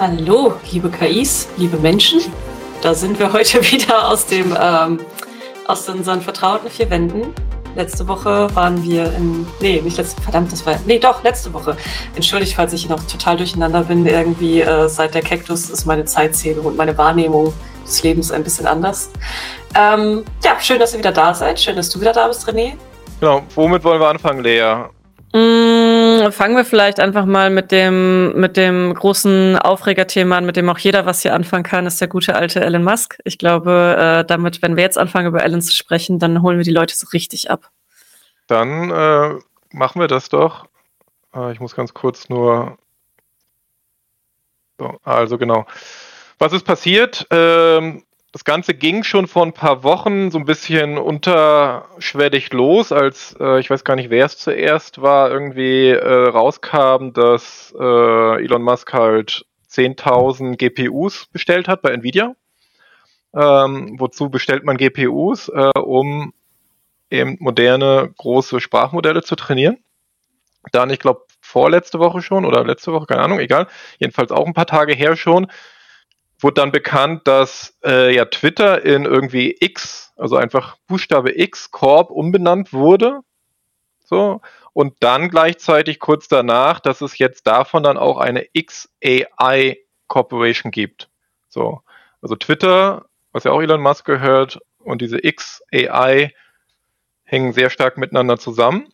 Hallo, liebe KIs, liebe Menschen. Da sind wir heute wieder aus dem ähm, aus unseren vertrauten vier Wänden. Letzte Woche waren wir in. Nee, nicht letzte. Verdammt, das war. Nee, doch, letzte Woche. Entschuldigt, falls ich noch total durcheinander bin. Irgendwie äh, seit der Kaktus ist meine Zeitzählung und meine Wahrnehmung des Lebens ein bisschen anders. Ähm, ja, schön, dass ihr wieder da seid. Schön, dass du wieder da bist, René. Genau, womit wollen wir anfangen, Lea? Mm, fangen wir vielleicht einfach mal mit dem, mit dem großen Aufregerthema an, mit dem auch jeder was hier anfangen kann, ist der gute alte Elon Musk. Ich glaube, äh, damit, wenn wir jetzt anfangen, über Elon zu sprechen, dann holen wir die Leute so richtig ab. Dann äh, machen wir das doch. Äh, ich muss ganz kurz nur. So, also genau. Was ist passiert? Ähm, das Ganze ging schon vor ein paar Wochen so ein bisschen unterschwellig los, als äh, ich weiß gar nicht, wer es zuerst war, irgendwie äh, rauskam, dass äh, Elon Musk halt 10.000 GPUs bestellt hat bei Nvidia. Ähm, wozu bestellt man GPUs? Äh, um eben moderne große Sprachmodelle zu trainieren. Dann, ich glaube, vorletzte Woche schon oder letzte Woche, keine Ahnung, egal. Jedenfalls auch ein paar Tage her schon, wurde dann bekannt, dass äh, ja Twitter in irgendwie X, also einfach Buchstabe X Corp umbenannt wurde. So. Und dann gleichzeitig kurz danach, dass es jetzt davon dann auch eine XAI Corporation gibt. So. Also Twitter, was ja auch Elon Musk gehört, und diese XAI hängen sehr stark miteinander zusammen.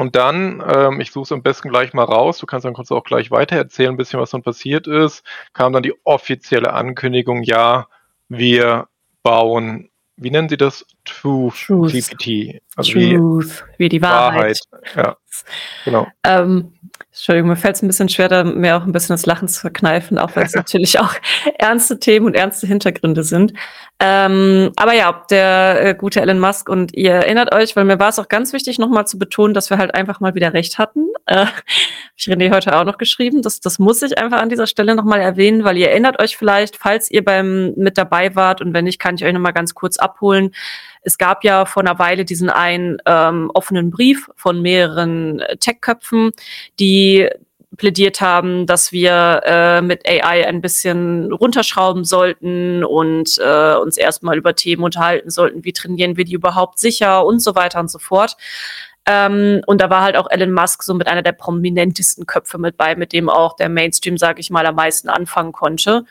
Und dann, ähm, ich suche es am besten gleich mal raus, du kannst dann kurz auch gleich weiter erzählen, ein bisschen, was dann passiert ist, kam dann die offizielle Ankündigung, ja, wir bauen, wie nennen Sie das? Truth, Truth. GPT. Also Truth, wie, wie die Wahrheit. Wahrheit. Ja, genau. Ähm, Entschuldigung, mir fällt es ein bisschen schwer, da mir auch ein bisschen das Lachen zu verkneifen, auch weil es natürlich auch ernste Themen und ernste Hintergründe sind. Ähm, aber ja, der äh, gute Elon Musk und ihr erinnert euch, weil mir war es auch ganz wichtig, nochmal zu betonen, dass wir halt einfach mal wieder recht hatten. Äh, ich René heute auch noch geschrieben, das, das muss ich einfach an dieser Stelle nochmal erwähnen, weil ihr erinnert euch vielleicht, falls ihr beim mit dabei wart und wenn nicht, kann ich euch nochmal ganz kurz abholen. Es gab ja vor einer Weile diesen einen ähm, offenen Brief von mehreren äh, Tech-Köpfen, die plädiert haben, dass wir äh, mit AI ein bisschen runterschrauben sollten und äh, uns erstmal über Themen unterhalten sollten, wie trainieren wir die überhaupt sicher und so weiter und so fort. Ähm, und da war halt auch Elon Musk so mit einer der prominentesten Köpfe mit bei, mit dem auch der Mainstream, sage ich mal, am meisten anfangen konnte.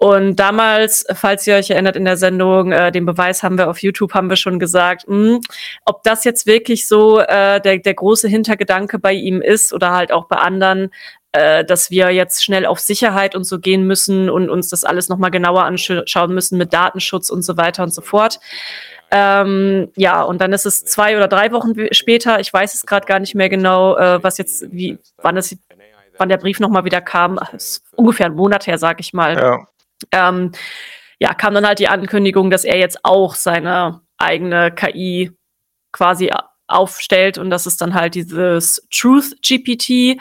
Und damals, falls ihr euch erinnert in der Sendung, äh, den Beweis haben wir auf YouTube, haben wir schon gesagt, mh, hm, ob das jetzt wirklich so äh, der, der große Hintergedanke bei ihm ist oder halt auch bei anderen, äh, dass wir jetzt schnell auf Sicherheit und so gehen müssen und uns das alles nochmal genauer anschauen müssen mit Datenschutz und so weiter und so fort. Ähm, ja, und dann ist es zwei oder drei Wochen später, ich weiß es gerade gar nicht mehr genau, äh, was jetzt, wie, wann es, wann der Brief nochmal wieder kam, ungefähr einen Monat her, sag ich mal. Ja ähm, ja, kam dann halt die Ankündigung, dass er jetzt auch seine eigene KI quasi aufstellt und das ist dann halt dieses Truth GPT,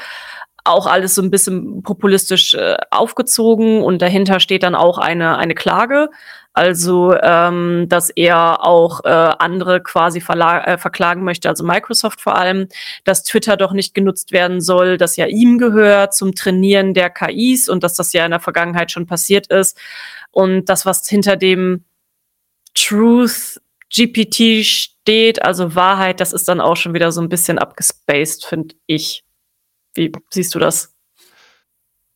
auch alles so ein bisschen populistisch äh, aufgezogen und dahinter steht dann auch eine, eine Klage. Also, ähm, dass er auch äh, andere quasi äh, verklagen möchte, also Microsoft vor allem, dass Twitter doch nicht genutzt werden soll, dass ja ihm gehört zum Trainieren der KIs und dass das ja in der Vergangenheit schon passiert ist. Und das, was hinter dem Truth GPT steht, also Wahrheit, das ist dann auch schon wieder so ein bisschen abgespaced, finde ich. Wie siehst du das?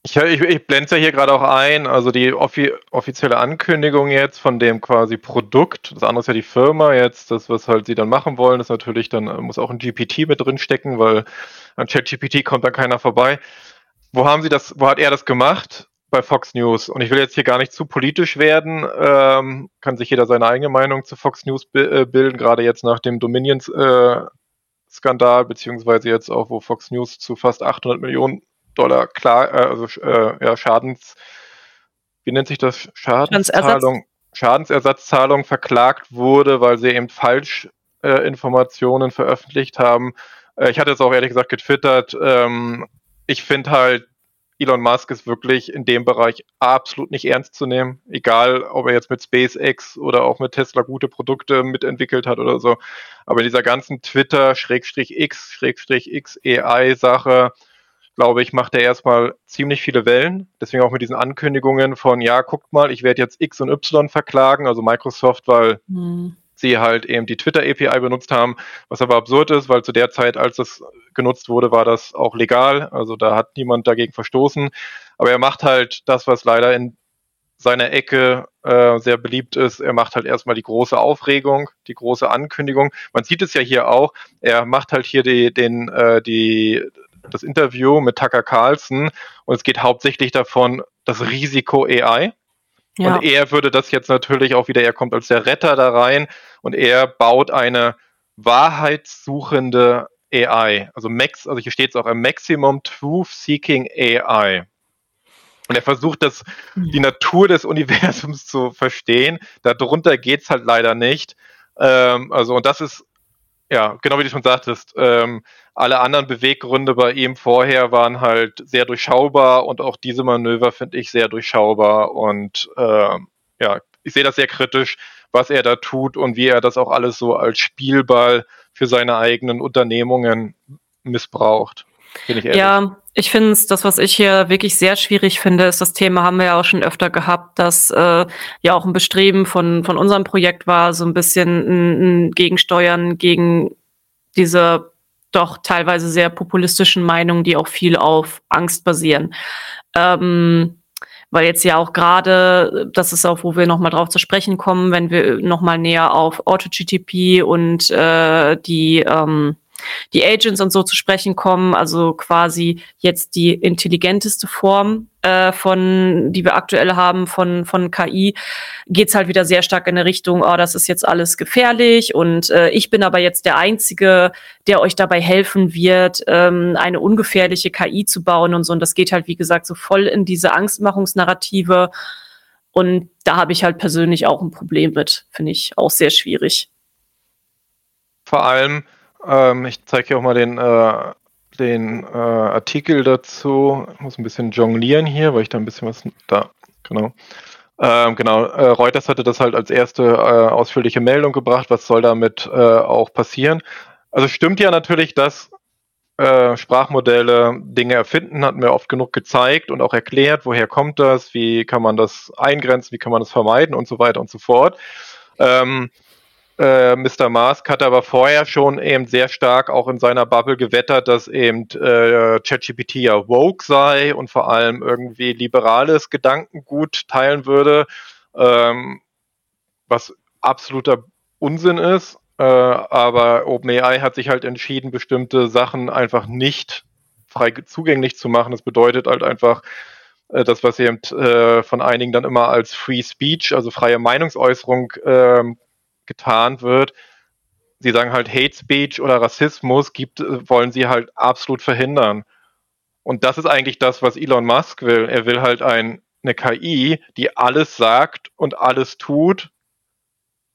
Ich, ich, ich blende es ja hier gerade auch ein, also die offi offizielle Ankündigung jetzt von dem quasi Produkt, das andere ist ja die Firma jetzt, das, was halt sie dann machen wollen, ist natürlich dann, äh, muss auch ein GPT mit drin stecken, weil an ChatGPT kommt da keiner vorbei. Wo haben sie das, wo hat er das gemacht? Bei Fox News. Und ich will jetzt hier gar nicht zu politisch werden, ähm, kann sich jeder seine eigene Meinung zu Fox News äh, bilden, gerade jetzt nach dem Dominions äh, Skandal, beziehungsweise jetzt auch, wo Fox News zu fast 800 Millionen Dollar klar, äh, also äh, ja, Schadens, wie nennt sich das? Schadenszahlung, Schadensersatzzahlung verklagt wurde, weil sie eben falsch äh, Informationen veröffentlicht haben. Äh, ich hatte es auch ehrlich gesagt getwittert. Ähm, ich finde halt, Elon Musk ist wirklich in dem Bereich absolut nicht ernst zu nehmen. Egal, ob er jetzt mit SpaceX oder auch mit Tesla gute Produkte mitentwickelt hat oder so. Aber in dieser ganzen Twitter-X-XAI-Sache, glaube ich, macht er erstmal ziemlich viele Wellen. Deswegen auch mit diesen Ankündigungen von, ja, guckt mal, ich werde jetzt X und Y verklagen, also Microsoft, weil mhm. sie halt eben die Twitter-API benutzt haben, was aber absurd ist, weil zu der Zeit, als das genutzt wurde, war das auch legal. Also da hat niemand dagegen verstoßen. Aber er macht halt das, was leider in seiner Ecke äh, sehr beliebt ist. Er macht halt erstmal die große Aufregung, die große Ankündigung. Man sieht es ja hier auch. Er macht halt hier die, den, äh, die, das Interview mit Tucker Carlson und es geht hauptsächlich davon, das Risiko AI. Ja. Und er würde das jetzt natürlich auch wieder, er kommt als der Retter da rein und er baut eine wahrheitssuchende AI. Also Max, also hier steht es auch, ein Maximum Truth Seeking AI. Und er versucht, das, die mhm. Natur des Universums zu verstehen. Darunter geht's halt leider nicht. Ähm, also, und das ist, ja, genau wie du schon sagtest, ähm, alle anderen Beweggründe bei ihm vorher waren halt sehr durchschaubar und auch diese Manöver finde ich sehr durchschaubar und ähm, ja, ich sehe das sehr kritisch, was er da tut und wie er das auch alles so als Spielball für seine eigenen Unternehmungen missbraucht. Ich ja, ich finde es, das, was ich hier wirklich sehr schwierig finde, ist das Thema, haben wir ja auch schon öfter gehabt, dass äh, ja auch ein Bestreben von, von unserem Projekt war, so ein bisschen ein, ein Gegensteuern gegen diese doch teilweise sehr populistischen Meinungen, die auch viel auf Angst basieren. Ähm, weil jetzt ja auch gerade, das ist auch, wo wir nochmal drauf zu sprechen kommen, wenn wir nochmal näher auf AutoGTP und äh, die ähm, die Agents und so zu sprechen kommen, also quasi jetzt die intelligenteste Form äh, von, die wir aktuell haben von, von KI, geht's halt wieder sehr stark in der Richtung, oh, das ist jetzt alles gefährlich und äh, ich bin aber jetzt der Einzige, der euch dabei helfen wird, ähm, eine ungefährliche KI zu bauen und so. Und das geht halt, wie gesagt, so voll in diese Angstmachungsnarrative. Und da habe ich halt persönlich auch ein Problem mit, finde ich auch sehr schwierig. Vor allem, ähm, ich zeige hier auch mal den, äh, den äh, Artikel dazu. Ich muss ein bisschen jonglieren hier, weil ich da ein bisschen was. Da, genau. Ähm, genau, äh, Reuters hatte das halt als erste äh, ausführliche Meldung gebracht. Was soll damit äh, auch passieren? Also stimmt ja natürlich, dass äh, Sprachmodelle Dinge erfinden, hatten wir oft genug gezeigt und auch erklärt, woher kommt das, wie kann man das eingrenzen, wie kann man das vermeiden und so weiter und so fort. Ähm, äh, Mr. Mask hat aber vorher schon eben sehr stark auch in seiner Bubble gewettert, dass eben äh, ChatGPT ja woke sei und vor allem irgendwie liberales Gedankengut teilen würde, ähm, was absoluter Unsinn ist. Äh, aber OpenAI hat sich halt entschieden, bestimmte Sachen einfach nicht frei zugänglich zu machen. Das bedeutet halt einfach, äh, das, was eben äh, von einigen dann immer als Free Speech, also freie Meinungsäußerung ähm, getan wird. Sie sagen halt Hate Speech oder Rassismus gibt, äh, wollen sie halt absolut verhindern. Und das ist eigentlich das, was Elon Musk will. Er will halt ein, eine KI, die alles sagt und alles tut.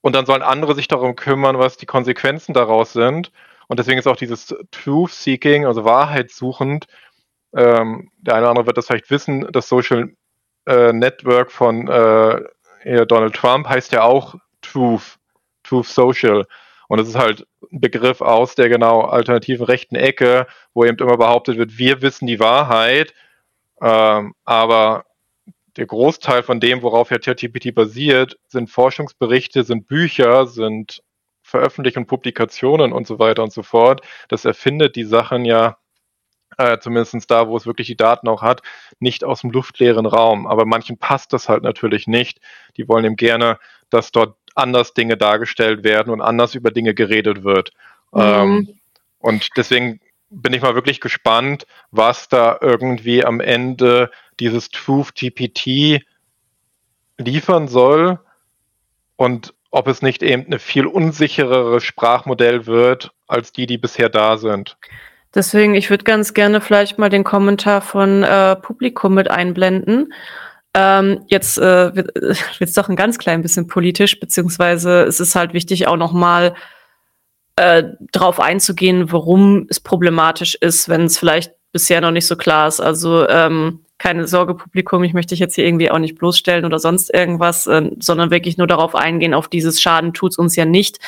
Und dann sollen andere sich darum kümmern, was die Konsequenzen daraus sind. Und deswegen ist auch dieses Truth Seeking, also Wahrheitssuchend, ähm, der eine oder andere wird das vielleicht wissen, das Social äh, Network von äh, Donald Trump heißt ja auch Truth. Truth Social. Und es ist halt ein Begriff aus der genau alternativen rechten Ecke, wo eben immer behauptet wird, wir wissen die Wahrheit, ähm, aber der Großteil von dem, worauf ja ChatGPT basiert, sind Forschungsberichte, sind Bücher, sind Veröffentlichungen, Publikationen und so weiter und so fort. Das erfindet die Sachen ja, äh, zumindest da, wo es wirklich die Daten auch hat, nicht aus dem luftleeren Raum. Aber manchen passt das halt natürlich nicht. Die wollen eben gerne, dass dort anders Dinge dargestellt werden und anders über Dinge geredet wird. Mhm. Ähm, und deswegen bin ich mal wirklich gespannt, was da irgendwie am Ende dieses Truth GPT liefern soll und ob es nicht eben eine viel unsicherere Sprachmodell wird als die, die bisher da sind. Deswegen, ich würde ganz gerne vielleicht mal den Kommentar von äh, Publikum mit einblenden. Ähm, jetzt äh, wird es doch ein ganz klein bisschen politisch, beziehungsweise es ist halt wichtig, auch nochmal äh, darauf einzugehen, warum es problematisch ist, wenn es vielleicht bisher noch nicht so klar ist. Also ähm, keine Sorge, Publikum, ich möchte dich jetzt hier irgendwie auch nicht bloßstellen oder sonst irgendwas, äh, sondern wirklich nur darauf eingehen, auf dieses Schaden tut es uns ja nicht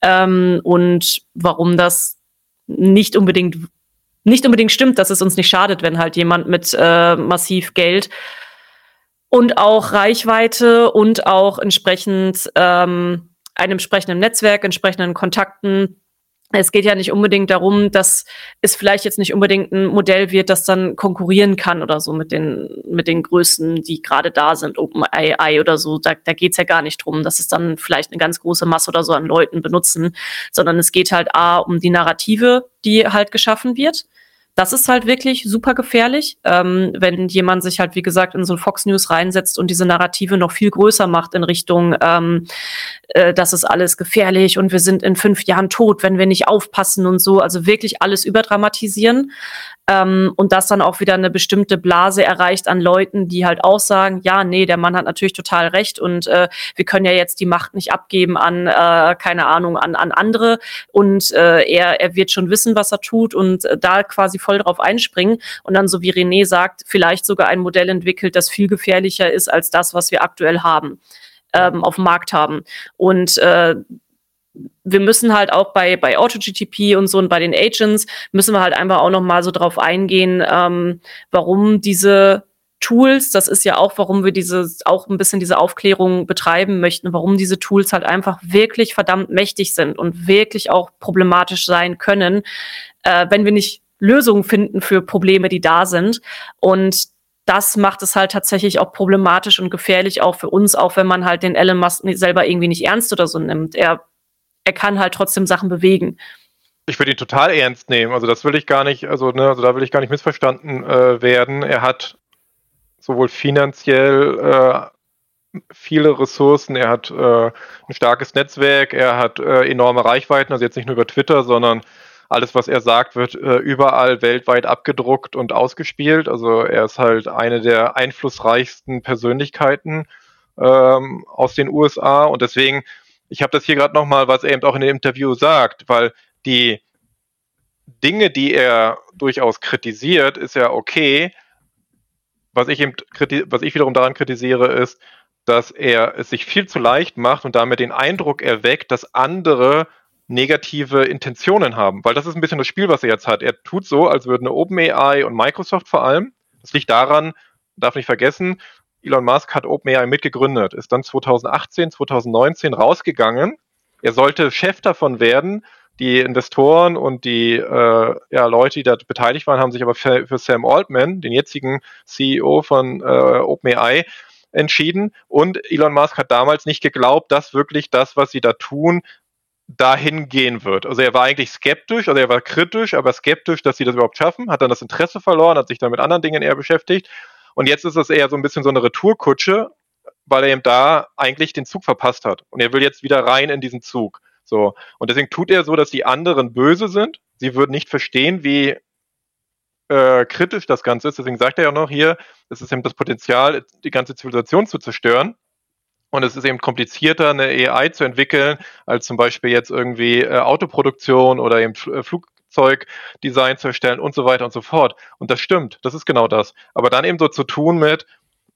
ähm, und warum das nicht unbedingt nicht unbedingt stimmt, dass es uns nicht schadet, wenn halt jemand mit äh, massiv Geld und auch Reichweite und auch entsprechend ähm, einem entsprechenden Netzwerk, entsprechenden Kontakten es geht ja nicht unbedingt darum, dass es vielleicht jetzt nicht unbedingt ein Modell wird, das dann konkurrieren kann oder so mit den, mit den Größten, die gerade da sind, OpenAI oder so. Da, da geht es ja gar nicht drum, dass es dann vielleicht eine ganz große Masse oder so an Leuten benutzen, sondern es geht halt A um die Narrative, die halt geschaffen wird das ist halt wirklich super gefährlich, ähm, wenn jemand sich halt, wie gesagt, in so ein Fox News reinsetzt und diese Narrative noch viel größer macht in Richtung, ähm, äh, das ist alles gefährlich und wir sind in fünf Jahren tot, wenn wir nicht aufpassen und so. Also wirklich alles überdramatisieren. Ähm, und das dann auch wieder eine bestimmte Blase erreicht an Leuten, die halt auch sagen, ja, nee, der Mann hat natürlich total recht und äh, wir können ja jetzt die Macht nicht abgeben an, äh, keine Ahnung, an, an andere und äh, er, er wird schon wissen, was er tut und äh, da quasi voll drauf einspringen und dann, so wie René sagt, vielleicht sogar ein Modell entwickelt, das viel gefährlicher ist als das, was wir aktuell haben ähm, auf dem Markt haben. Und äh, wir müssen halt auch bei, bei AutoGTP und so und bei den Agents müssen wir halt einfach auch noch mal so drauf eingehen, ähm, warum diese Tools, das ist ja auch, warum wir diese, auch ein bisschen diese Aufklärung betreiben möchten, warum diese Tools halt einfach wirklich verdammt mächtig sind und wirklich auch problematisch sein können, äh, wenn wir nicht Lösungen finden für Probleme, die da sind. Und das macht es halt tatsächlich auch problematisch und gefährlich auch für uns, auch wenn man halt den Elon Musk selber irgendwie nicht ernst oder so nimmt. Er er kann halt trotzdem Sachen bewegen. Ich würde ihn total ernst nehmen. Also das will ich gar nicht, also, ne, also da will ich gar nicht missverstanden äh, werden. Er hat sowohl finanziell äh, viele Ressourcen, er hat äh, ein starkes Netzwerk, er hat äh, enorme Reichweiten, also jetzt nicht nur über Twitter, sondern alles, was er sagt, wird äh, überall weltweit abgedruckt und ausgespielt. Also er ist halt eine der einflussreichsten Persönlichkeiten ähm, aus den USA und deswegen ich habe das hier gerade nochmal, was er eben auch in dem Interview sagt, weil die Dinge, die er durchaus kritisiert, ist ja okay. Was ich, eben, was ich wiederum daran kritisiere, ist, dass er es sich viel zu leicht macht und damit den Eindruck erweckt, dass andere negative Intentionen haben. Weil das ist ein bisschen das Spiel, was er jetzt hat. Er tut so, als würden OpenAI und Microsoft vor allem, das liegt daran, darf nicht vergessen, Elon Musk hat OpenAI mitgegründet, ist dann 2018, 2019 rausgegangen. Er sollte Chef davon werden. Die Investoren und die äh, ja, Leute, die da beteiligt waren, haben sich aber für, für Sam Altman, den jetzigen CEO von äh, OpenAI, entschieden. Und Elon Musk hat damals nicht geglaubt, dass wirklich das, was sie da tun, dahin gehen wird. Also er war eigentlich skeptisch, also er war kritisch, aber skeptisch, dass sie das überhaupt schaffen, hat dann das Interesse verloren, hat sich dann mit anderen Dingen eher beschäftigt und jetzt ist es eher so ein bisschen so eine Retourkutsche, weil er eben da eigentlich den Zug verpasst hat. Und er will jetzt wieder rein in diesen Zug. So. Und deswegen tut er so, dass die anderen böse sind. Sie würden nicht verstehen, wie äh, kritisch das Ganze ist. Deswegen sagt er ja noch hier, es ist eben das Potenzial, die ganze Zivilisation zu zerstören. Und es ist eben komplizierter, eine AI zu entwickeln, als zum Beispiel jetzt irgendwie äh, Autoproduktion oder eben äh, Flug, Flugzeugdesign zu erstellen und so weiter und so fort. Und das stimmt, das ist genau das. Aber dann eben so zu tun mit,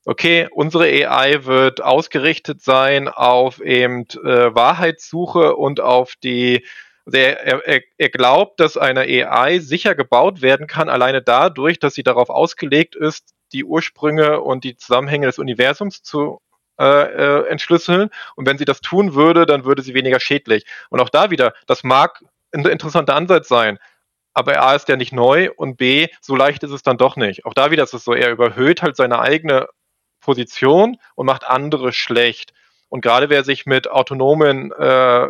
okay, unsere AI wird ausgerichtet sein auf eben äh, Wahrheitssuche und auf die, also er, er, er glaubt, dass eine AI sicher gebaut werden kann, alleine dadurch, dass sie darauf ausgelegt ist, die Ursprünge und die Zusammenhänge des Universums zu äh, äh, entschlüsseln. Und wenn sie das tun würde, dann würde sie weniger schädlich. Und auch da wieder, das mag ein interessanter Ansatz sein. Aber A ist ja nicht neu und B, so leicht ist es dann doch nicht. Auch da wieder ist es so, er überhöht halt seine eigene Position und macht andere schlecht. Und gerade wer sich mit autonomen äh,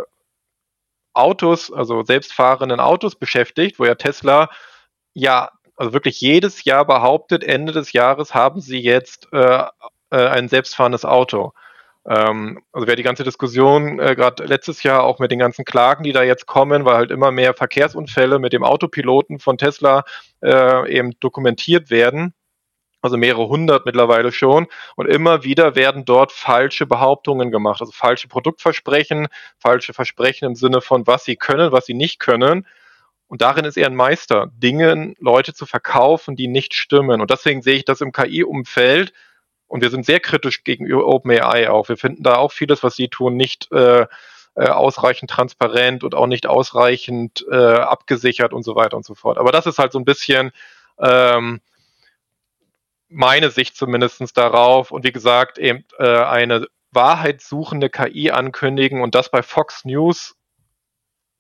Autos, also selbstfahrenden Autos beschäftigt, wo ja Tesla ja, also wirklich jedes Jahr behauptet, Ende des Jahres haben sie jetzt äh, äh, ein selbstfahrendes Auto. Ähm, also wer die ganze Diskussion äh, gerade letztes Jahr auch mit den ganzen Klagen, die da jetzt kommen, weil halt immer mehr Verkehrsunfälle mit dem Autopiloten von Tesla äh, eben dokumentiert werden. Also mehrere hundert mittlerweile schon. Und immer wieder werden dort falsche Behauptungen gemacht. Also falsche Produktversprechen, falsche Versprechen im Sinne von, was sie können, was sie nicht können. Und darin ist er ein Meister, Dingen, Leute zu verkaufen, die nicht stimmen. Und deswegen sehe ich das im KI-Umfeld und wir sind sehr kritisch gegenüber OpenAI auch. Wir finden da auch vieles, was sie tun, nicht äh, äh, ausreichend transparent und auch nicht ausreichend äh, abgesichert und so weiter und so fort. Aber das ist halt so ein bisschen ähm, meine Sicht zumindestens darauf. Und wie gesagt, eben äh, eine wahrheitssuchende KI ankündigen und das bei Fox News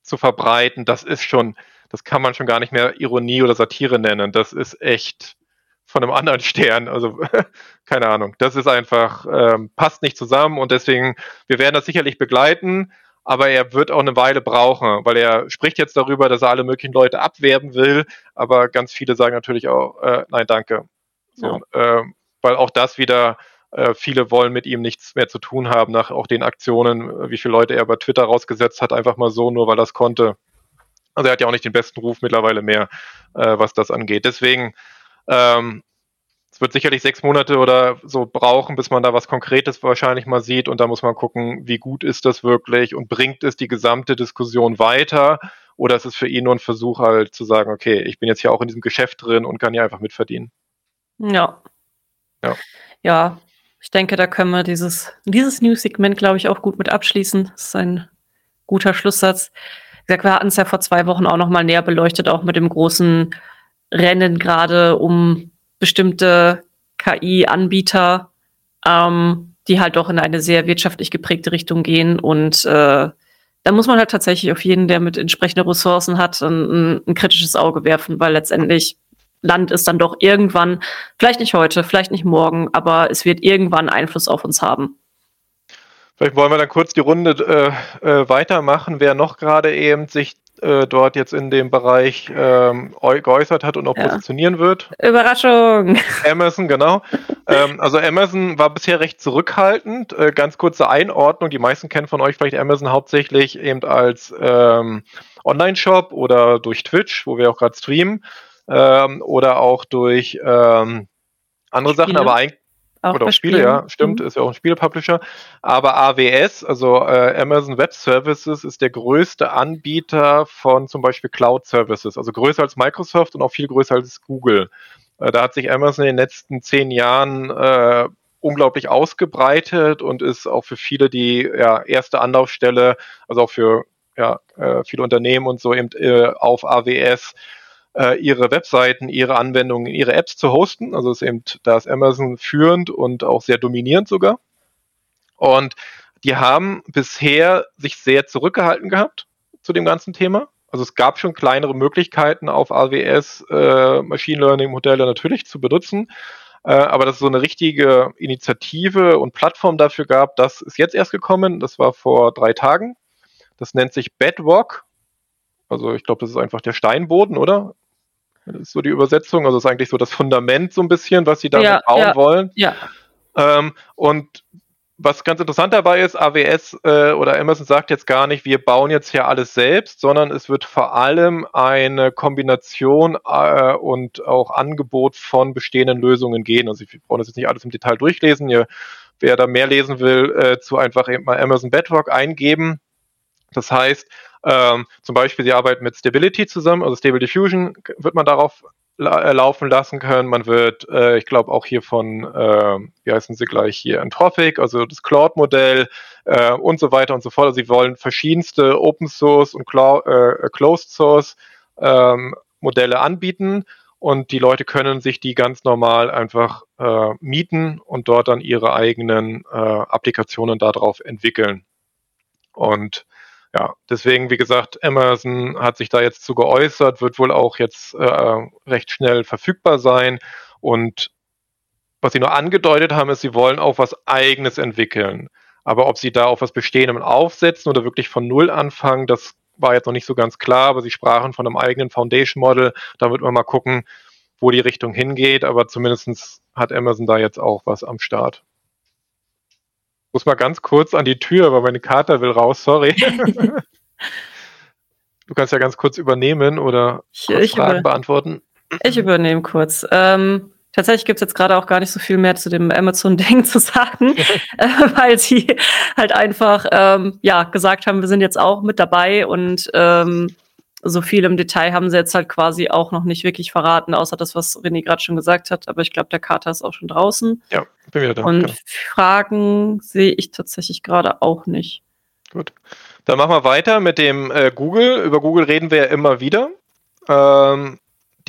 zu verbreiten, das ist schon, das kann man schon gar nicht mehr Ironie oder Satire nennen. Das ist echt von einem anderen Stern. Also keine Ahnung. Das ist einfach, ähm, passt nicht zusammen und deswegen, wir werden das sicherlich begleiten, aber er wird auch eine Weile brauchen, weil er spricht jetzt darüber, dass er alle möglichen Leute abwerben will, aber ganz viele sagen natürlich auch, äh, nein, danke. So, ja. äh, weil auch das wieder äh, viele wollen mit ihm nichts mehr zu tun haben, nach auch den Aktionen, wie viele Leute er bei Twitter rausgesetzt hat, einfach mal so, nur weil er es konnte. Also er hat ja auch nicht den besten Ruf mittlerweile mehr, äh, was das angeht. Deswegen, ähm, es wird sicherlich sechs Monate oder so brauchen, bis man da was Konkretes wahrscheinlich mal sieht und da muss man gucken, wie gut ist das wirklich und bringt es die gesamte Diskussion weiter oder ist es für ihn nur ein Versuch halt zu sagen, okay, ich bin jetzt hier auch in diesem Geschäft drin und kann hier einfach mitverdienen. Ja. Ja. Ja, ich denke, da können wir dieses, dieses News-Segment, glaube ich, auch gut mit abschließen. Das ist ein guter Schlusssatz. Wie gesagt, wir hatten es ja vor zwei Wochen auch noch mal näher beleuchtet, auch mit dem großen Rennen gerade um bestimmte KI-Anbieter, ähm, die halt doch in eine sehr wirtschaftlich geprägte Richtung gehen. Und äh, da muss man halt tatsächlich auf jeden, der mit entsprechenden Ressourcen hat, ein, ein kritisches Auge werfen, weil letztendlich Land ist dann doch irgendwann, vielleicht nicht heute, vielleicht nicht morgen, aber es wird irgendwann Einfluss auf uns haben. Vielleicht wollen wir dann kurz die Runde äh, äh, weitermachen, wer noch gerade eben sich äh, dort jetzt in dem Bereich ähm, geäußert hat und auch ja. positionieren wird. Überraschung! Amazon, genau. ähm, also Amazon war bisher recht zurückhaltend. Äh, ganz kurze Einordnung. Die meisten kennen von euch vielleicht Amazon hauptsächlich eben als ähm, Online-Shop oder durch Twitch, wo wir auch gerade streamen ähm, oder auch durch ähm, andere Spiele. Sachen, aber eigentlich auch oder auch Spiele, Spielen. ja, stimmt, mhm. ist ja auch ein Spielepublisher. Aber AWS, also äh, Amazon Web Services, ist der größte Anbieter von zum Beispiel Cloud Services, also größer als Microsoft und auch viel größer als Google. Äh, da hat sich Amazon in den letzten zehn Jahren äh, unglaublich ausgebreitet und ist auch für viele die ja, erste Anlaufstelle, also auch für ja, äh, viele Unternehmen und so eben äh, auf AWS äh, ihre Webseiten, ihre Anwendungen, ihre Apps zu hosten. Also ist eben, da ist Amazon führend und auch sehr dominierend sogar. Und die haben bisher sich sehr zurückgehalten gehabt zu dem ganzen Thema. Also es gab schon kleinere Möglichkeiten auf AWS äh, Machine Learning Modelle natürlich zu benutzen. Äh, aber dass es so eine richtige Initiative und Plattform dafür gab, das ist jetzt erst gekommen. Das war vor drei Tagen. Das nennt sich Bedrock. Also ich glaube, das ist einfach der Steinboden, oder? Das ist so die Übersetzung. Also das ist eigentlich so das Fundament so ein bisschen, was sie damit ja, bauen ja, wollen. Ja. Ähm, und was ganz interessant dabei ist, AWS äh, oder Amazon sagt jetzt gar nicht, wir bauen jetzt hier alles selbst, sondern es wird vor allem eine Kombination äh, und auch Angebot von bestehenden Lösungen gehen. Also wir brauchen das jetzt nicht alles im Detail durchlesen. Ihr, wer da mehr lesen will, äh, zu einfach eben mal Amazon Bedrock eingeben. Das heißt, ähm, zum Beispiel, sie arbeiten mit Stability zusammen, also Stable Diffusion wird man darauf la äh, laufen lassen können. Man wird, äh, ich glaube, auch hier von, äh, wie heißen sie gleich hier, Anthropic, also das Cloud-Modell äh, und so weiter und so fort. Also sie wollen verschiedenste Open Source und Cloud, äh, Closed Source ähm, Modelle anbieten und die Leute können sich die ganz normal einfach äh, mieten und dort dann ihre eigenen äh, Applikationen darauf entwickeln. Und ja, deswegen, wie gesagt, Amazon hat sich da jetzt zu geäußert, wird wohl auch jetzt äh, recht schnell verfügbar sein. Und was sie nur angedeutet haben, ist, sie wollen auch was Eigenes entwickeln. Aber ob sie da auf was Bestehendem aufsetzen oder wirklich von Null anfangen, das war jetzt noch nicht so ganz klar. Aber sie sprachen von einem eigenen Foundation Model. Da wird man mal gucken, wo die Richtung hingeht. Aber zumindest hat Amazon da jetzt auch was am Start muss mal ganz kurz an die Tür, weil meine Kater will raus, sorry. du kannst ja ganz kurz übernehmen oder ich, ich Fragen über, beantworten. Ich übernehme kurz. Ähm, tatsächlich gibt es jetzt gerade auch gar nicht so viel mehr zu dem Amazon-Ding zu sagen, äh, weil sie halt einfach ähm, ja, gesagt haben, wir sind jetzt auch mit dabei und ähm, so viel im Detail haben sie jetzt halt quasi auch noch nicht wirklich verraten, außer das, was René gerade schon gesagt hat. Aber ich glaube, der Kater ist auch schon draußen. Ja, bin wieder da. Und genau. Fragen sehe ich tatsächlich gerade auch nicht. Gut. Dann machen wir weiter mit dem äh, Google. Über Google reden wir ja immer wieder. Ähm,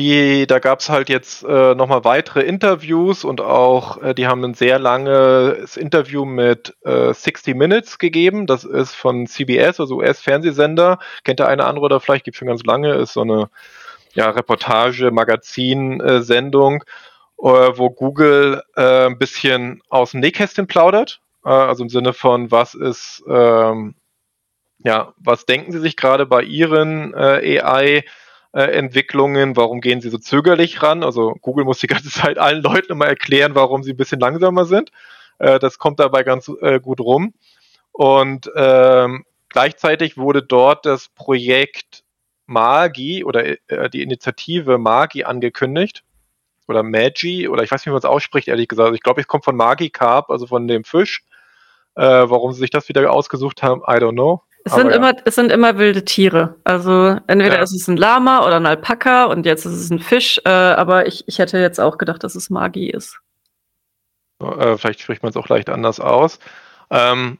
die, da gab es halt jetzt äh, nochmal weitere Interviews und auch, äh, die haben ein sehr langes Interview mit äh, 60 Minutes gegeben. Das ist von CBS, also US-Fernsehsender. Kennt der eine andere oder vielleicht gibt schon ganz lange, ist so eine ja, Reportage, Magazin-Sendung, äh, wo Google äh, ein bisschen aus dem Nähkästchen plaudert. Äh, also im Sinne von, was ist, ähm, ja, was denken Sie sich gerade bei Ihren äh, AI- äh, Entwicklungen, warum gehen sie so zögerlich ran? Also Google muss die ganze Zeit allen Leuten immer erklären, warum sie ein bisschen langsamer sind. Äh, das kommt dabei ganz äh, gut rum. Und ähm, gleichzeitig wurde dort das Projekt Magi oder äh, die Initiative Magi angekündigt. Oder Magi, oder ich weiß nicht, wie man es ausspricht, ehrlich gesagt. Also ich glaube, es kommt von Magi Carp, also von dem Fisch. Äh, warum sie sich das wieder ausgesucht haben, I don't know. Es sind, ja. immer, es sind immer wilde Tiere. Also entweder ja. ist es ein Lama oder ein Alpaka und jetzt ist es ein Fisch, äh, aber ich, ich hätte jetzt auch gedacht, dass es Magi ist. Äh, vielleicht spricht man es auch leicht anders aus. Ähm,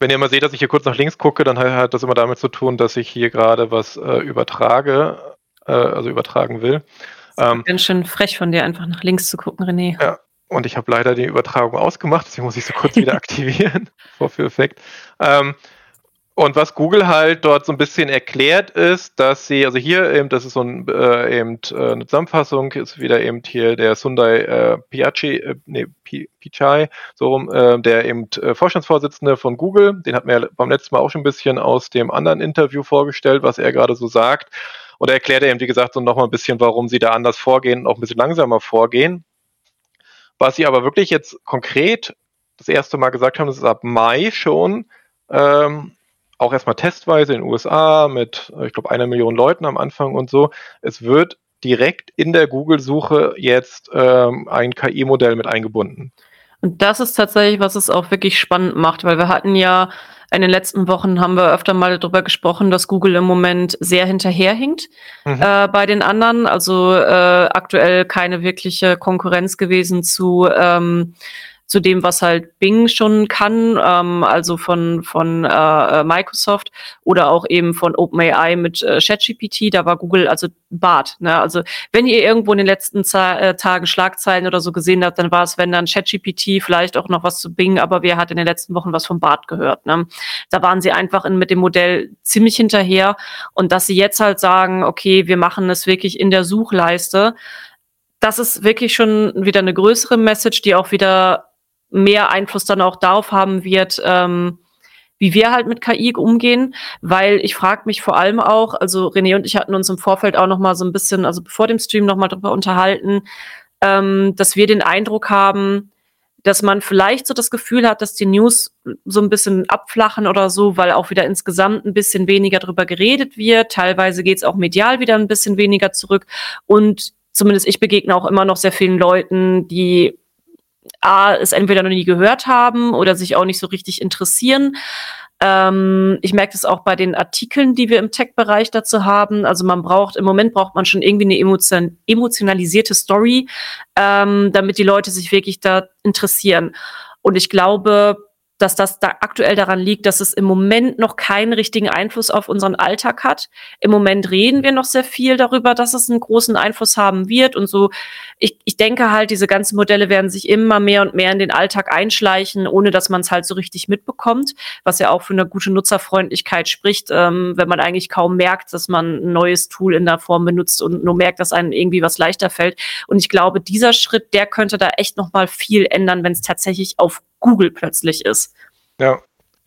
wenn ihr mal seht, dass ich hier kurz nach links gucke, dann hat das immer damit zu tun, dass ich hier gerade was äh, übertrage, äh, also übertragen will. Ähm, ganz schön frech von dir, einfach nach links zu gucken, René. Ja, und ich habe leider die Übertragung ausgemacht, deswegen muss ich sie kurz wieder aktivieren. Vorführeffekt. Ähm, und was Google halt dort so ein bisschen erklärt ist, dass sie, also hier eben, das ist so ein, äh, eben äh, eine Zusammenfassung, ist wieder eben hier der Sundai äh, Piachi, äh, nee, Pichai, so rum, äh, der eben äh, Vorstandsvorsitzende von Google, den hat mir ja beim letzten Mal auch schon ein bisschen aus dem anderen Interview vorgestellt, was er gerade so sagt. Und er erklärt eben, wie gesagt, so nochmal ein bisschen, warum sie da anders vorgehen und auch ein bisschen langsamer vorgehen. Was sie aber wirklich jetzt konkret das erste Mal gesagt haben, das ist ab Mai schon, ähm, auch erstmal testweise in den USA mit, äh, ich glaube, einer Million Leuten am Anfang und so. Es wird direkt in der Google-Suche jetzt ähm, ein KI-Modell mit eingebunden. Und das ist tatsächlich, was es auch wirklich spannend macht, weil wir hatten ja in den letzten Wochen haben wir öfter mal darüber gesprochen, dass Google im Moment sehr hinterherhinkt mhm. äh, bei den anderen. Also äh, aktuell keine wirkliche Konkurrenz gewesen zu ähm, zu dem, was halt Bing schon kann, ähm, also von, von äh, Microsoft oder auch eben von OpenAI mit äh, ChatGPT, da war Google also Bart. Ne? Also wenn ihr irgendwo in den letzten Z äh, Tagen Schlagzeilen oder so gesehen habt, dann war es, wenn dann ChatGPT, vielleicht auch noch was zu Bing, aber wer hat in den letzten Wochen was von Bart gehört? Ne? Da waren sie einfach in, mit dem Modell ziemlich hinterher und dass sie jetzt halt sagen, okay, wir machen es wirklich in der Suchleiste, das ist wirklich schon wieder eine größere Message, die auch wieder mehr Einfluss dann auch darauf haben wird, ähm, wie wir halt mit KI umgehen, weil ich frage mich vor allem auch, also René und ich hatten uns im Vorfeld auch noch mal so ein bisschen, also bevor dem Stream noch mal drüber unterhalten, ähm, dass wir den Eindruck haben, dass man vielleicht so das Gefühl hat, dass die News so ein bisschen abflachen oder so, weil auch wieder insgesamt ein bisschen weniger drüber geredet wird. Teilweise geht es auch medial wieder ein bisschen weniger zurück. Und zumindest ich begegne auch immer noch sehr vielen Leuten, die A, es entweder noch nie gehört haben oder sich auch nicht so richtig interessieren. Ähm, ich merke das auch bei den Artikeln, die wir im Tech-Bereich dazu haben. Also man braucht, im Moment braucht man schon irgendwie eine emotion emotionalisierte Story, ähm, damit die Leute sich wirklich da interessieren. Und ich glaube, dass das da aktuell daran liegt, dass es im Moment noch keinen richtigen Einfluss auf unseren Alltag hat. Im Moment reden wir noch sehr viel darüber, dass es einen großen Einfluss haben wird und so. Ich, ich denke halt, diese ganzen Modelle werden sich immer mehr und mehr in den Alltag einschleichen, ohne dass man es halt so richtig mitbekommt, was ja auch für eine gute Nutzerfreundlichkeit spricht, ähm, wenn man eigentlich kaum merkt, dass man ein neues Tool in der Form benutzt und nur merkt, dass einem irgendwie was leichter fällt. Und ich glaube, dieser Schritt, der könnte da echt noch mal viel ändern, wenn es tatsächlich auf Google plötzlich ist. Ja,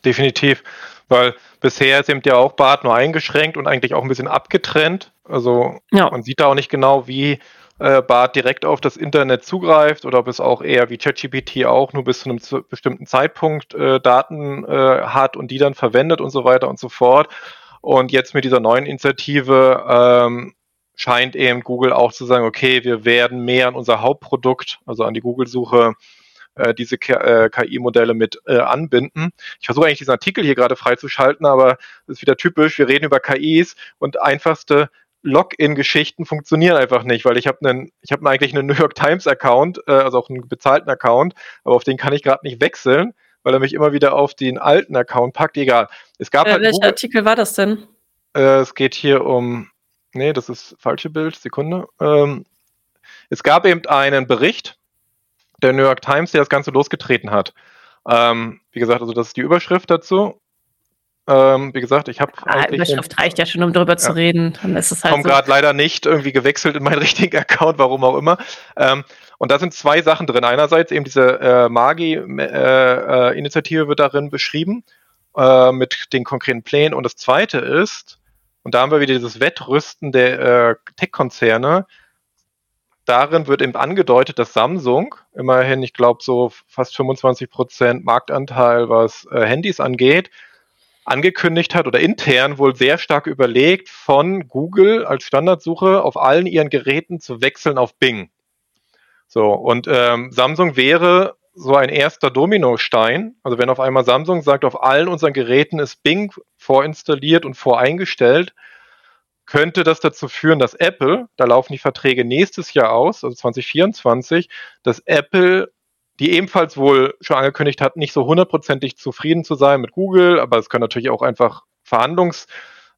definitiv. Weil bisher sind ja auch Bart nur eingeschränkt und eigentlich auch ein bisschen abgetrennt. Also ja. man sieht da auch nicht genau, wie äh, Bart direkt auf das Internet zugreift oder ob es auch eher wie ChatGPT auch nur bis zu einem zu bestimmten Zeitpunkt äh, Daten äh, hat und die dann verwendet und so weiter und so fort. Und jetzt mit dieser neuen Initiative ähm, scheint eben Google auch zu sagen, okay, wir werden mehr an unser Hauptprodukt, also an die Google-Suche, äh, diese KI-Modelle äh, mit äh, anbinden. Ich versuche eigentlich diesen Artikel hier gerade freizuschalten, aber das ist wieder typisch. Wir reden über KIs und einfachste Login-Geschichten funktionieren einfach nicht, weil ich habe einen, ich habe eigentlich einen New York Times Account, äh, also auch einen bezahlten Account, aber auf den kann ich gerade nicht wechseln, weil er mich immer wieder auf den alten Account packt. Egal. Es gab äh, halt welcher Google, Artikel war das denn? Äh, es geht hier um, nee, das ist falsche Bild, Sekunde. Ähm, es gab eben einen Bericht der New York Times, der das Ganze losgetreten hat. Ähm, wie gesagt, also das ist die Überschrift dazu. Ähm, wie gesagt, ich habe. Ah, Überschrift reicht ja schon, um darüber ja. zu reden. Dann ist es halt. Komme so. gerade leider nicht irgendwie gewechselt in meinen richtigen Account, warum auch immer. Ähm, und da sind zwei Sachen drin. Einerseits eben diese äh, Magi-Initiative äh, äh, wird darin beschrieben äh, mit den konkreten Plänen. Und das Zweite ist, und da haben wir wieder dieses Wettrüsten der äh, Tech-Konzerne. Darin wird eben angedeutet, dass Samsung immerhin, ich glaube, so fast 25 Prozent Marktanteil, was äh, Handys angeht, angekündigt hat oder intern wohl sehr stark überlegt, von Google als Standardsuche auf allen ihren Geräten zu wechseln auf Bing. So, und ähm, Samsung wäre so ein erster Dominostein. Also wenn auf einmal Samsung sagt, auf allen unseren Geräten ist Bing vorinstalliert und voreingestellt, könnte das dazu führen, dass Apple, da laufen die Verträge nächstes Jahr aus, also 2024, dass Apple die ebenfalls wohl schon angekündigt hat, nicht so hundertprozentig zufrieden zu sein mit Google, aber es können natürlich auch einfach Verhandlungs-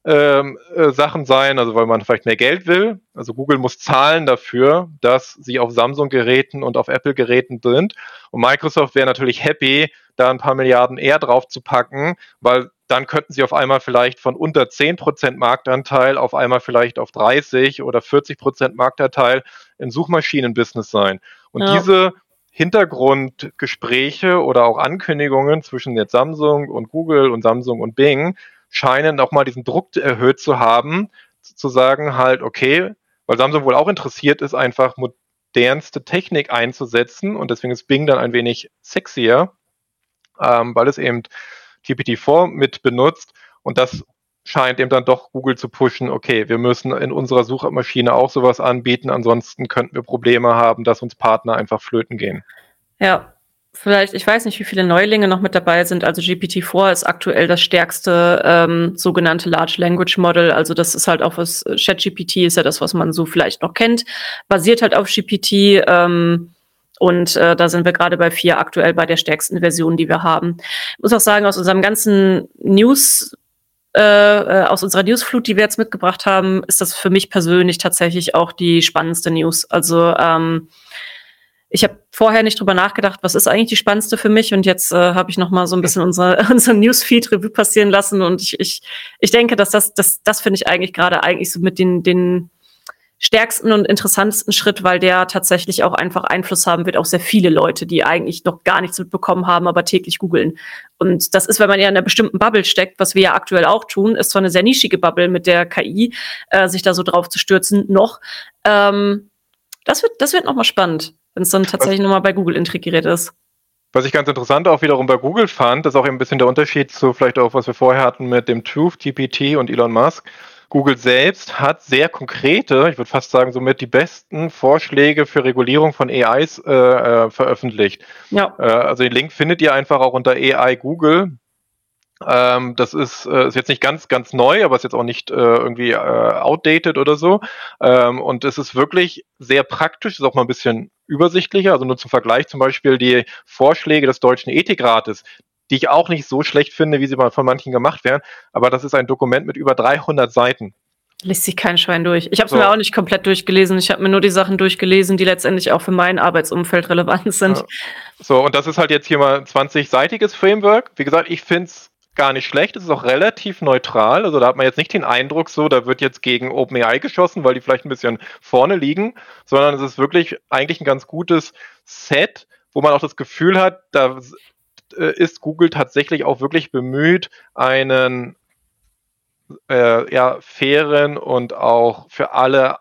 ähm, äh, Sachen sein, also weil man vielleicht mehr Geld will. Also Google muss zahlen dafür, dass sie auf Samsung-Geräten und auf Apple-Geräten sind. Und Microsoft wäre natürlich happy, da ein paar Milliarden eher drauf zu packen, weil dann könnten sie auf einmal vielleicht von unter 10% Marktanteil auf einmal vielleicht auf 30 oder 40% Marktanteil im Suchmaschinen-Business sein. Und ja. diese Hintergrundgespräche oder auch Ankündigungen zwischen jetzt Samsung und Google und Samsung und Bing scheinen auch mal diesen Druck erhöht zu haben, zu sagen halt, okay, weil Samsung wohl auch interessiert ist, einfach modernste Technik einzusetzen und deswegen ist Bing dann ein wenig sexier, ähm, weil es eben GPT-4 mit benutzt und das scheint eben dann doch Google zu pushen, okay, wir müssen in unserer Suchmaschine auch sowas anbieten, ansonsten könnten wir Probleme haben, dass uns Partner einfach flöten gehen. Ja, vielleicht, ich weiß nicht, wie viele Neulinge noch mit dabei sind. Also GPT-4 ist aktuell das stärkste ähm, sogenannte Large Language Model. Also das ist halt auch was, ChatGPT ist ja das, was man so vielleicht noch kennt, basiert halt auf GPT. Ähm, und äh, da sind wir gerade bei vier aktuell bei der stärksten Version, die wir haben. Ich muss auch sagen, aus unserem ganzen News äh, äh, aus unserer Newsflut, die wir jetzt mitgebracht haben, ist das für mich persönlich tatsächlich auch die spannendste News. Also ähm, ich habe vorher nicht drüber nachgedacht, was ist eigentlich die spannendste für mich und jetzt äh, habe ich noch mal so ein bisschen unsere, unser Newsfeed Revue passieren lassen und ich, ich, ich denke, dass das, das, das finde ich eigentlich gerade eigentlich so mit den, den stärksten und interessantesten Schritt, weil der tatsächlich auch einfach Einfluss haben wird auf sehr viele Leute, die eigentlich noch gar nichts mitbekommen haben, aber täglich googeln. Und das ist, wenn man ja in einer bestimmten Bubble steckt, was wir ja aktuell auch tun, ist zwar eine sehr nischige Bubble mit der KI, äh, sich da so drauf zu stürzen, noch. Ähm, das wird, das wird nochmal spannend wenn es dann tatsächlich nochmal bei Google integriert ist. Was ich ganz interessant auch wiederum bei Google fand, ist auch ein bisschen der Unterschied zu vielleicht auch, was wir vorher hatten mit dem Truth, GPT und Elon Musk. Google selbst hat sehr konkrete, ich würde fast sagen, somit die besten Vorschläge für Regulierung von AIs äh, äh, veröffentlicht. Ja. Äh, also den Link findet ihr einfach auch unter AI Google. Ähm, das ist, äh, ist jetzt nicht ganz, ganz neu, aber ist jetzt auch nicht äh, irgendwie äh, outdated oder so. Ähm, und es ist wirklich sehr praktisch, ist auch mal ein bisschen übersichtlicher. Also nur zum Vergleich zum Beispiel die Vorschläge des Deutschen Ethikrates, die ich auch nicht so schlecht finde, wie sie mal von manchen gemacht werden. Aber das ist ein Dokument mit über 300 Seiten. Liest sich kein Schwein durch. Ich habe es so. mir auch nicht komplett durchgelesen. Ich habe mir nur die Sachen durchgelesen, die letztendlich auch für mein Arbeitsumfeld relevant sind. Ja. So, und das ist halt jetzt hier mal ein 20-seitiges Framework. Wie gesagt, ich finde es gar nicht schlecht. Es ist auch relativ neutral. Also da hat man jetzt nicht den Eindruck, so, da wird jetzt gegen OpenAI geschossen, weil die vielleicht ein bisschen vorne liegen, sondern es ist wirklich eigentlich ein ganz gutes Set, wo man auch das Gefühl hat, da äh, ist Google tatsächlich auch wirklich bemüht, einen äh, ja, fairen und auch für alle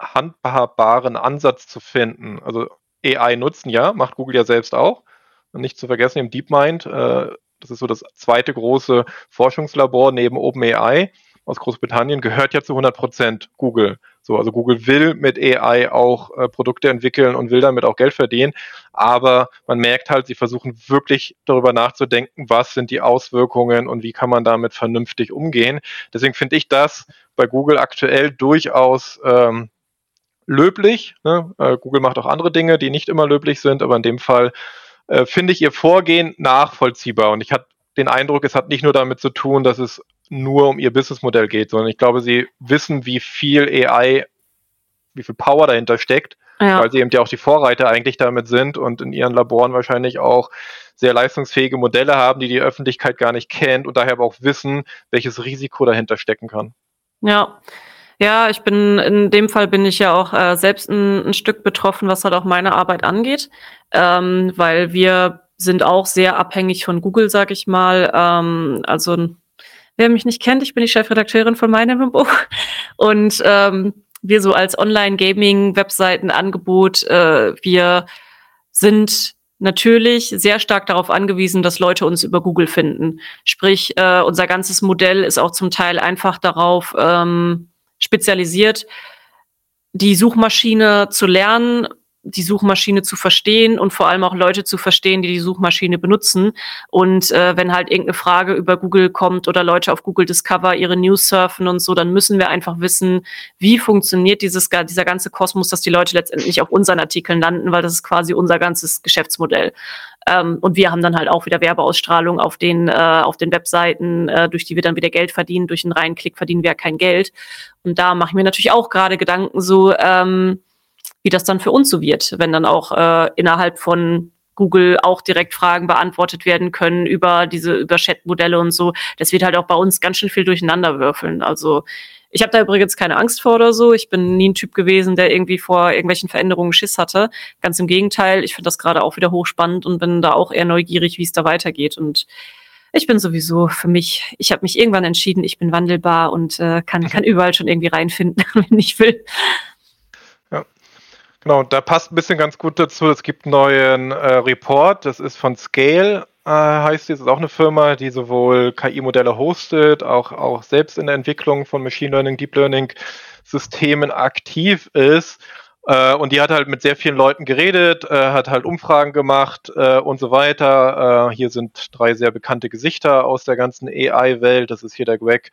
handbaren Ansatz zu finden. Also AI nutzen, ja, macht Google ja selbst auch. Und nicht zu vergessen, im DeepMind äh, das ist so das zweite große Forschungslabor neben OpenAI aus Großbritannien, gehört ja zu 100 Prozent Google. So, also Google will mit AI auch äh, Produkte entwickeln und will damit auch Geld verdienen. Aber man merkt halt, sie versuchen wirklich darüber nachzudenken, was sind die Auswirkungen und wie kann man damit vernünftig umgehen. Deswegen finde ich das bei Google aktuell durchaus ähm, löblich. Ne? Äh, Google macht auch andere Dinge, die nicht immer löblich sind, aber in dem Fall äh, finde ich ihr Vorgehen nachvollziehbar. Und ich habe den Eindruck, es hat nicht nur damit zu tun, dass es nur um ihr Businessmodell geht, sondern ich glaube, sie wissen, wie viel AI, wie viel Power dahinter steckt, ja. weil sie eben ja auch die Vorreiter eigentlich damit sind und in ihren Laboren wahrscheinlich auch sehr leistungsfähige Modelle haben, die die Öffentlichkeit gar nicht kennt und daher aber auch wissen, welches Risiko dahinter stecken kann. Ja. Ja, ich bin in dem Fall bin ich ja auch äh, selbst ein, ein, Stück betroffen, was halt auch meine Arbeit angeht, ähm, weil wir sind auch sehr abhängig von Google, sag ich mal. Ähm, also wer mich nicht kennt, ich bin die Chefredakteurin von meinem Buch und ähm, wir so als Online-Gaming-Webseiten-Angebot, äh, wir sind natürlich sehr stark darauf angewiesen, dass Leute uns über Google finden. Sprich, äh, unser ganzes Modell ist auch zum Teil einfach darauf ähm, spezialisiert, die Suchmaschine zu lernen, die Suchmaschine zu verstehen und vor allem auch Leute zu verstehen, die die Suchmaschine benutzen. Und äh, wenn halt irgendeine Frage über Google kommt oder Leute auf Google Discover ihre News surfen und so, dann müssen wir einfach wissen, wie funktioniert dieses, dieser ganze Kosmos, dass die Leute letztendlich auf unseren Artikeln landen, weil das ist quasi unser ganzes Geschäftsmodell. Ähm, und wir haben dann halt auch wieder Werbeausstrahlung auf den, äh, auf den Webseiten, äh, durch die wir dann wieder Geld verdienen. Durch einen reinen Klick verdienen wir ja kein Geld. Und da mache ich mir natürlich auch gerade Gedanken so, ähm, wie das dann für uns so wird, wenn dann auch äh, innerhalb von Google auch direkt Fragen beantwortet werden können über diese über Chat-Modelle und so. Das wird halt auch bei uns ganz schön viel durcheinander würfeln. Also ich habe da übrigens keine Angst vor oder so. Ich bin nie ein Typ gewesen, der irgendwie vor irgendwelchen Veränderungen Schiss hatte. Ganz im Gegenteil, ich finde das gerade auch wieder hochspannend und bin da auch eher neugierig, wie es da weitergeht. Und ich bin sowieso für mich, ich habe mich irgendwann entschieden, ich bin wandelbar und äh, kann, kann überall schon irgendwie reinfinden, wenn ich will. Genau, da passt ein bisschen ganz gut dazu. Es gibt einen neuen äh, Report, das ist von Scale, äh, heißt ist auch eine Firma, die sowohl KI-Modelle hostet, auch, auch selbst in der Entwicklung von Machine Learning, Deep Learning Systemen aktiv ist. Äh, und die hat halt mit sehr vielen Leuten geredet, äh, hat halt Umfragen gemacht äh, und so weiter. Hier sind drei sehr bekannte Gesichter aus der ganzen AI-Welt. Das ist hier der Greg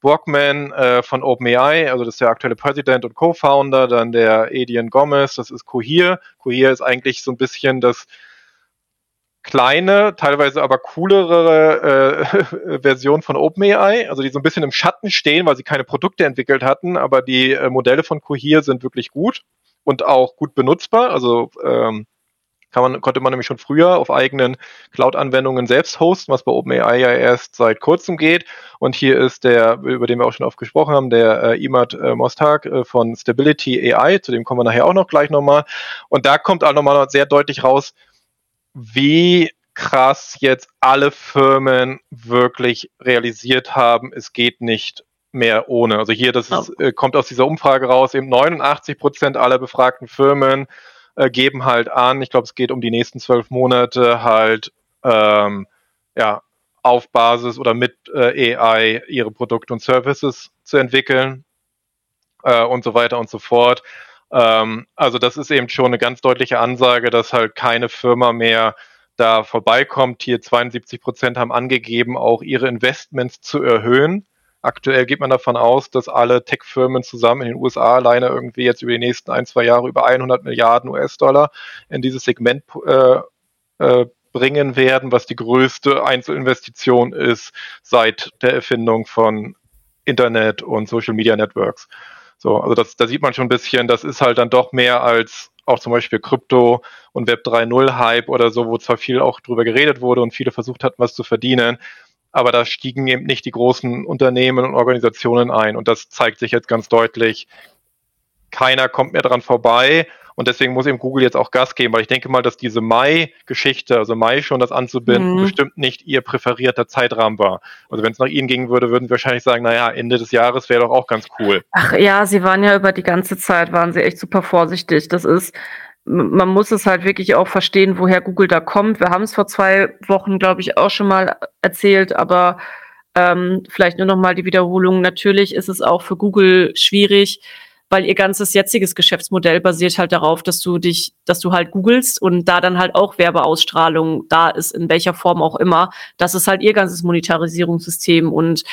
Brockman äh, von OpenAI, also das ist der aktuelle Präsident und Co-Founder, dann der Edian Gomez, das ist Cohere. Cohere ist eigentlich so ein bisschen das kleine, teilweise aber coolere äh, Version von OpenAI, also die so ein bisschen im Schatten stehen, weil sie keine Produkte entwickelt hatten, aber die äh, Modelle von Cohere sind wirklich gut und auch gut benutzbar. Also ähm, kann man, konnte man nämlich schon früher auf eigenen Cloud-Anwendungen selbst hosten, was bei OpenAI ja erst seit kurzem geht. Und hier ist der, über den wir auch schon oft gesprochen haben, der äh, Imad äh, Mostag äh, von Stability AI, zu dem kommen wir nachher auch noch gleich nochmal. Und da kommt auch nochmal sehr deutlich raus, wie krass jetzt alle Firmen wirklich realisiert haben, es geht nicht mehr ohne. Also hier, das ist, äh, kommt aus dieser Umfrage raus, eben 89 Prozent aller befragten Firmen äh, geben halt an, ich glaube, es geht um die nächsten zwölf Monate halt ähm, ja, auf Basis oder mit äh, AI ihre Produkte und Services zu entwickeln äh, und so weiter und so fort. Ähm, also das ist eben schon eine ganz deutliche Ansage, dass halt keine Firma mehr da vorbeikommt. Hier 72 Prozent haben angegeben, auch ihre Investments zu erhöhen. Aktuell geht man davon aus, dass alle Tech-Firmen zusammen in den USA alleine irgendwie jetzt über die nächsten ein, zwei Jahre über 100 Milliarden US-Dollar in dieses Segment äh, äh, bringen werden, was die größte Einzelinvestition ist seit der Erfindung von Internet und Social Media Networks. So, also das, da sieht man schon ein bisschen, das ist halt dann doch mehr als auch zum Beispiel Krypto und Web 3.0 Hype oder so, wo zwar viel auch drüber geredet wurde und viele versucht hatten, was zu verdienen, aber da stiegen eben nicht die großen Unternehmen und Organisationen ein. Und das zeigt sich jetzt ganz deutlich. Keiner kommt mehr dran vorbei. Und deswegen muss eben Google jetzt auch Gas geben, weil ich denke mal, dass diese Mai-Geschichte, also Mai schon das anzubinden, mhm. bestimmt nicht ihr präferierter Zeitrahmen war. Also wenn es nach Ihnen gingen würde, würden Sie wahrscheinlich sagen, naja, Ende des Jahres wäre doch auch ganz cool. Ach ja, Sie waren ja über die ganze Zeit, waren Sie echt super vorsichtig. Das ist, man muss es halt wirklich auch verstehen, woher Google da kommt. Wir haben es vor zwei Wochen, glaube ich, auch schon mal erzählt, aber ähm, vielleicht nur noch mal die Wiederholung. Natürlich ist es auch für Google schwierig, weil ihr ganzes jetziges Geschäftsmodell basiert halt darauf, dass du dich, dass du halt googelst und da dann halt auch Werbeausstrahlung da ist, in welcher Form auch immer. Das ist halt ihr ganzes Monetarisierungssystem und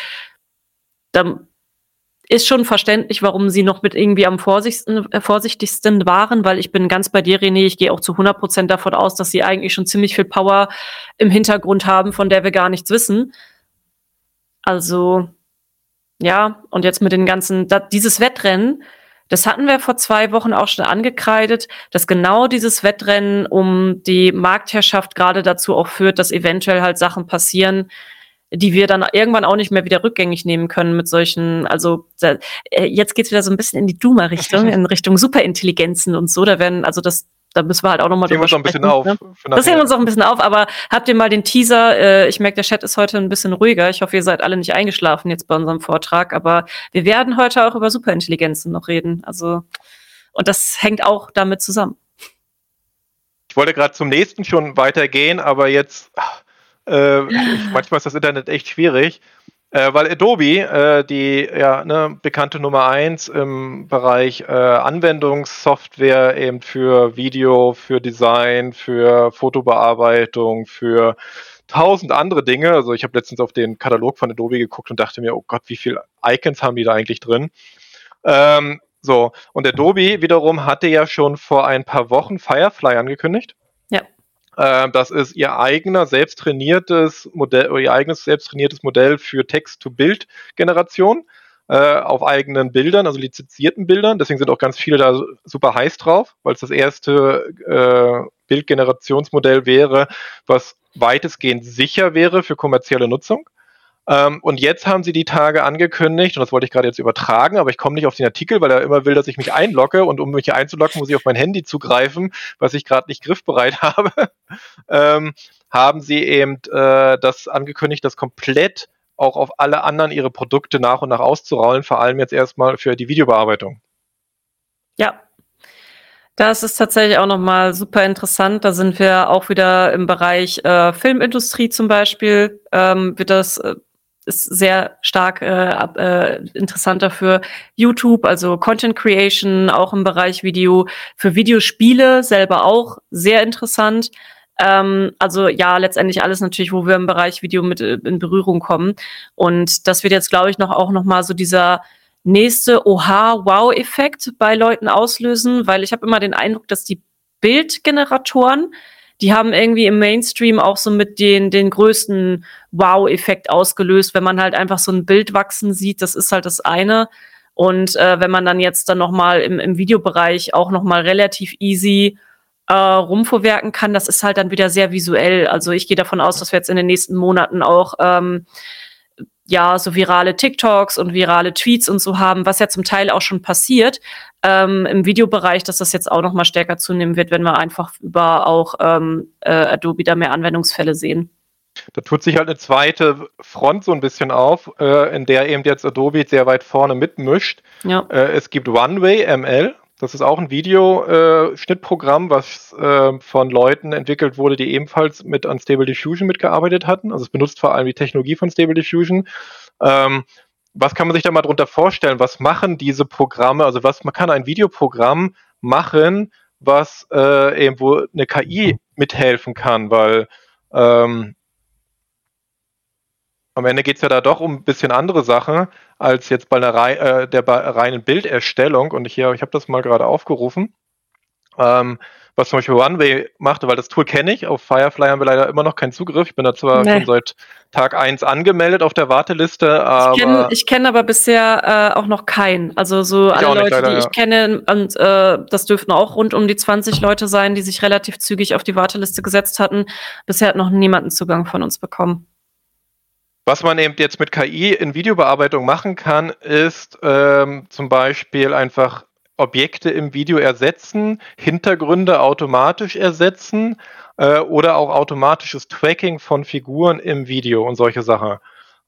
dann ist schon verständlich, warum sie noch mit irgendwie am vorsichtigsten, äh, vorsichtigsten waren, weil ich bin ganz bei dir, René. Ich gehe auch zu 100 Prozent davon aus, dass sie eigentlich schon ziemlich viel Power im Hintergrund haben, von der wir gar nichts wissen. Also, ja, und jetzt mit den ganzen, da, dieses Wettrennen, das hatten wir vor zwei Wochen auch schon angekreidet, dass genau dieses Wettrennen um die Marktherrschaft gerade dazu auch führt, dass eventuell halt Sachen passieren, die wir dann irgendwann auch nicht mehr wieder rückgängig nehmen können mit solchen, also da, äh, jetzt geht's wieder so ein bisschen in die Duma-Richtung, in Richtung Superintelligenzen und so. Da werden, also das, da müssen wir halt auch nochmal drüber sprechen. Ein bisschen ne? Das sehen wir uns auch ein bisschen auf, aber habt ihr mal den Teaser, äh, ich merke, der Chat ist heute ein bisschen ruhiger. Ich hoffe, ihr seid alle nicht eingeschlafen jetzt bei unserem Vortrag, aber wir werden heute auch über Superintelligenzen noch reden. Also, und das hängt auch damit zusammen. Ich wollte gerade zum nächsten schon weitergehen, aber jetzt ach, äh, manchmal ist das Internet echt schwierig, äh, weil Adobe, äh, die ja, ne, bekannte Nummer eins im Bereich äh, Anwendungssoftware eben für Video, für Design, für Fotobearbeitung, für tausend andere Dinge. Also ich habe letztens auf den Katalog von Adobe geguckt und dachte mir, oh Gott, wie viele Icons haben die da eigentlich drin? Ähm, so, und Adobe wiederum hatte ja schon vor ein paar Wochen Firefly angekündigt. Äh, das ist ihr eigener selbst trainiertes Modell, ihr eigenes selbst trainiertes Modell für Text-to-Bild-Generation äh, auf eigenen Bildern, also lizenzierten Bildern. Deswegen sind auch ganz viele da super heiß drauf, weil es das erste äh, Bildgenerationsmodell wäre, was weitestgehend sicher wäre für kommerzielle Nutzung. Ähm, und jetzt haben sie die Tage angekündigt, und das wollte ich gerade jetzt übertragen, aber ich komme nicht auf den Artikel, weil er immer will, dass ich mich einlogge und um mich einzuloggen, muss ich auf mein Handy zugreifen, was ich gerade nicht griffbereit habe. ähm, haben sie eben äh, das angekündigt, das komplett auch auf alle anderen ihre Produkte nach und nach auszurollen, vor allem jetzt erstmal für die Videobearbeitung. Ja, das ist tatsächlich auch nochmal super interessant. Da sind wir auch wieder im Bereich äh, Filmindustrie zum Beispiel. Ähm, wird das äh, ist sehr stark äh, äh, interessanter für YouTube, also Content Creation, auch im Bereich Video, für Videospiele selber auch sehr interessant. Ähm, also ja, letztendlich alles natürlich, wo wir im Bereich Video mit äh, in Berührung kommen. Und das wird jetzt, glaube ich, noch auch noch mal so dieser nächste Oha-Wow-Effekt bei Leuten auslösen, weil ich habe immer den Eindruck, dass die Bildgeneratoren die haben irgendwie im Mainstream auch so mit den, den größten Wow-Effekt ausgelöst, wenn man halt einfach so ein Bild wachsen sieht, das ist halt das eine. Und äh, wenn man dann jetzt dann nochmal im, im Videobereich auch nochmal relativ easy äh, rumvorwerken kann, das ist halt dann wieder sehr visuell. Also ich gehe davon aus, dass wir jetzt in den nächsten Monaten auch ähm, ja, so virale TikToks und virale Tweets und so haben, was ja zum Teil auch schon passiert ähm, im Videobereich, dass das jetzt auch noch mal stärker zunehmen wird, wenn wir einfach über auch ähm, äh, Adobe da mehr Anwendungsfälle sehen. Da tut sich halt eine zweite Front so ein bisschen auf, äh, in der eben jetzt Adobe sehr weit vorne mitmischt. Ja. Äh, es gibt OneWay ML, das ist auch ein Videoschnittprogramm, äh, was äh, von Leuten entwickelt wurde, die ebenfalls mit an Stable Diffusion mitgearbeitet hatten. Also es benutzt vor allem die Technologie von Stable Diffusion. Ähm, was kann man sich da mal drunter vorstellen? Was machen diese Programme? Also was man kann ein Videoprogramm machen, was äh, eben wo eine KI mithelfen kann, weil ähm, am Ende geht es ja da doch um ein bisschen andere Sachen als jetzt bei einer rei äh, der reinen Bilderstellung. Und hier, ich habe das mal gerade aufgerufen, ähm, was zum Beispiel OneWay machte, weil das Tool kenne ich. Auf Firefly haben wir leider immer noch keinen Zugriff. Ich bin da zwar nee. schon seit Tag 1 angemeldet auf der Warteliste, aber. Ich kenne kenn aber bisher äh, auch noch keinen. Also so alle Leute, leider, die ich ja. kenne, und äh, das dürften auch rund um die 20 Leute sein, die sich relativ zügig auf die Warteliste gesetzt hatten. Bisher hat noch niemand einen Zugang von uns bekommen. Was man eben jetzt mit KI in Videobearbeitung machen kann, ist ähm, zum Beispiel einfach Objekte im Video ersetzen, Hintergründe automatisch ersetzen äh, oder auch automatisches Tracking von Figuren im Video und solche Sachen.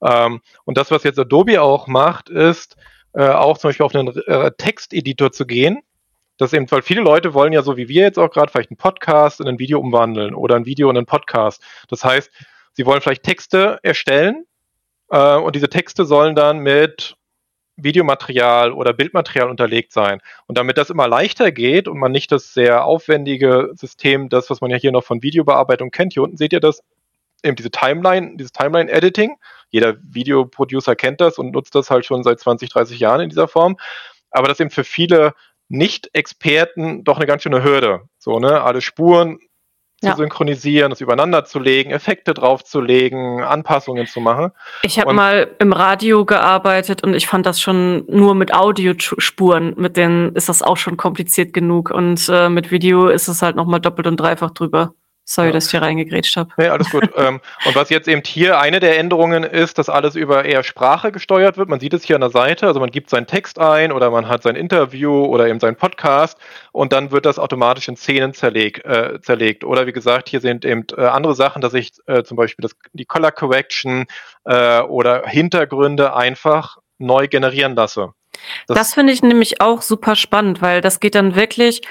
Ähm, und das, was jetzt Adobe auch macht, ist äh, auch zum Beispiel auf einen äh, Texteditor zu gehen. Das eben, weil viele Leute wollen ja so wie wir jetzt auch gerade vielleicht einen Podcast in ein Video umwandeln oder ein Video in einen Podcast. Das heißt, Sie wollen vielleicht Texte erstellen äh, und diese Texte sollen dann mit Videomaterial oder Bildmaterial unterlegt sein. Und damit das immer leichter geht und man nicht das sehr aufwendige System, das, was man ja hier noch von Videobearbeitung kennt, hier unten seht ihr das, eben diese Timeline, dieses Timeline-Editing. Jeder Videoproducer kennt das und nutzt das halt schon seit 20, 30 Jahren in dieser Form. Aber das eben für viele Nicht-Experten doch eine ganz schöne Hürde. So, ne, alle Spuren zu ja. synchronisieren, das übereinander zu legen, Effekte draufzulegen, Anpassungen zu machen. Ich habe mal im Radio gearbeitet und ich fand das schon nur mit Audiospuren, mit denen ist das auch schon kompliziert genug und äh, mit Video ist es halt noch mal doppelt und dreifach drüber. Sorry, ja. dass ich hier reingegrätscht habe. Nee, alles gut. ähm, und was jetzt eben hier eine der Änderungen ist, dass alles über eher Sprache gesteuert wird. Man sieht es hier an der Seite, also man gibt seinen Text ein oder man hat sein Interview oder eben seinen Podcast und dann wird das automatisch in Szenen zerleg, äh, zerlegt. Oder wie gesagt, hier sind eben äh, andere Sachen, dass ich äh, zum Beispiel das, die Color Correction äh, oder Hintergründe einfach neu generieren lasse. Das, das finde ich nämlich auch super spannend, weil das geht dann wirklich,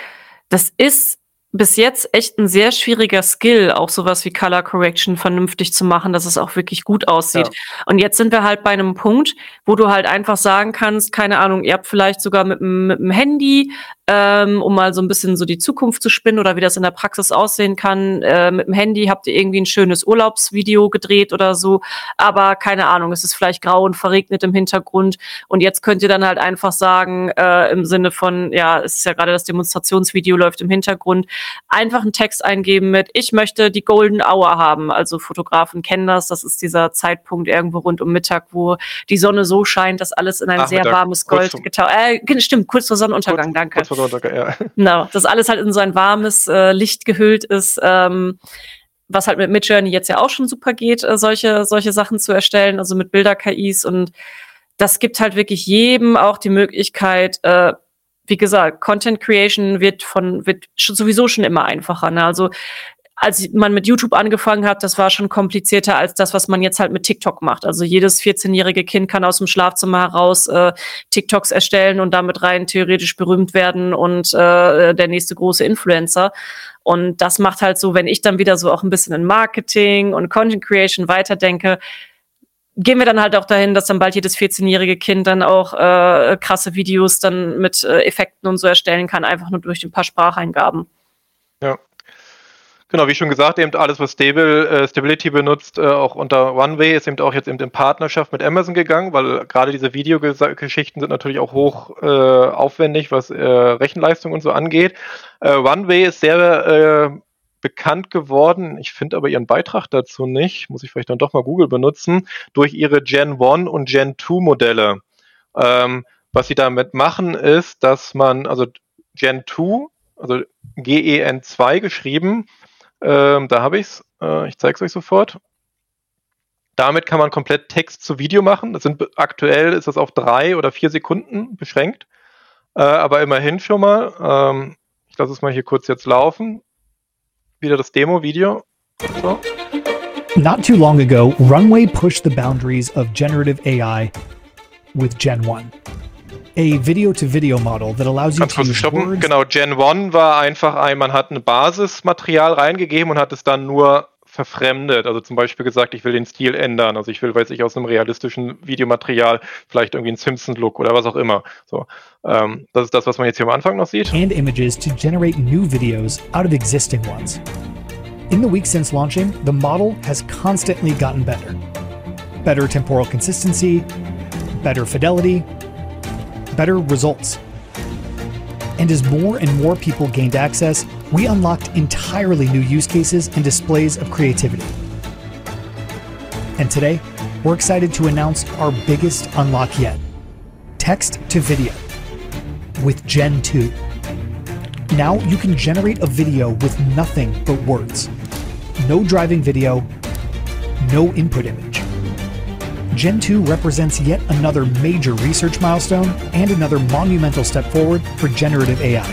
das ist bis jetzt echt ein sehr schwieriger Skill, auch sowas wie Color Correction vernünftig zu machen, dass es auch wirklich gut aussieht. Ja. Und jetzt sind wir halt bei einem Punkt, wo du halt einfach sagen kannst, keine Ahnung, ihr habt vielleicht sogar mit, mit dem Handy ähm, um mal so ein bisschen so die Zukunft zu spinnen oder wie das in der Praxis aussehen kann. Äh, mit dem Handy habt ihr irgendwie ein schönes Urlaubsvideo gedreht oder so, aber keine Ahnung, es ist vielleicht grau und verregnet im Hintergrund und jetzt könnt ihr dann halt einfach sagen, äh, im Sinne von, ja, es ist ja gerade das Demonstrationsvideo läuft im Hintergrund, einfach einen Text eingeben mit, ich möchte die Golden Hour haben. Also Fotografen kennen das, das ist dieser Zeitpunkt irgendwo rund um Mittag, wo die Sonne so scheint, dass alles in ein Ach, sehr warmes Gold getaucht. Äh, stimmt, kurz vor Sonnenuntergang, kurz, danke. Kurz Sonntag, ja. Genau, dass alles halt in so ein warmes äh, Licht gehüllt ist. Ähm, was halt mit Midjourney jetzt ja auch schon super geht, äh, solche, solche Sachen zu erstellen, also mit Bilder-KIs und das gibt halt wirklich jedem auch die Möglichkeit, äh, wie gesagt, Content Creation wird von, wird sowieso schon immer einfacher. Ne? Also als man mit YouTube angefangen hat, das war schon komplizierter als das, was man jetzt halt mit TikTok macht. Also jedes 14-jährige Kind kann aus dem Schlafzimmer heraus äh, TikToks erstellen und damit rein theoretisch berühmt werden und äh, der nächste große Influencer. Und das macht halt so, wenn ich dann wieder so auch ein bisschen in Marketing und Content Creation weiterdenke, gehen wir dann halt auch dahin, dass dann bald jedes 14-jährige Kind dann auch äh, krasse Videos dann mit äh, Effekten und so erstellen kann, einfach nur durch ein paar Spracheingaben. Ja, Genau, wie schon gesagt, eben alles, was Stable, äh, Stability benutzt, äh, auch unter OneWay, ist eben auch jetzt eben in Partnerschaft mit Amazon gegangen, weil gerade diese Videogeschichten sind natürlich auch hoch äh, aufwendig, was äh, Rechenleistung und so angeht. OneWay ist sehr äh, bekannt geworden, ich finde aber ihren Beitrag dazu nicht, muss ich vielleicht dann doch mal Google benutzen, durch ihre Gen 1 und Gen 2 Modelle. Ähm, was sie damit machen, ist, dass man, also Gen 2, also GEN2 geschrieben, ähm, da habe ich es. Äh, ich zeige es euch sofort. Damit kann man komplett Text zu Video machen. Das sind aktuell ist das auf drei oder vier Sekunden beschränkt. Äh, aber immerhin schon mal. Ähm, ich lasse es mal hier kurz jetzt laufen. Wieder das Demo-Video. So. Not too long ago, Runway pushed the boundaries of generative AI with Gen 1 a video-to-video model that allows you Ganz to use stoppen. Genau, Gen 1 war einfach ein, man hat ein Basismaterial reingegeben und hat es dann nur verfremdet. Also zum Beispiel gesagt, ich will den Stil ändern. Also ich will, weiß ich, aus einem realistischen Videomaterial vielleicht irgendwie einen Simpsons-Look oder was auch immer. So, ähm, das ist das, was man jetzt hier am Anfang noch sieht. And images to generate new videos out of existing ones. In the week since launching, the model has constantly gotten better. Better temporal consistency, better fidelity, better results. And as more and more people gained access, we unlocked entirely new use cases and displays of creativity. And today, we're excited to announce our biggest unlock yet text to video with Gen 2. Now you can generate a video with nothing but words. No driving video, no input image. Gen 2 represents yet another major research milestone and another monumental step forward for generative AI.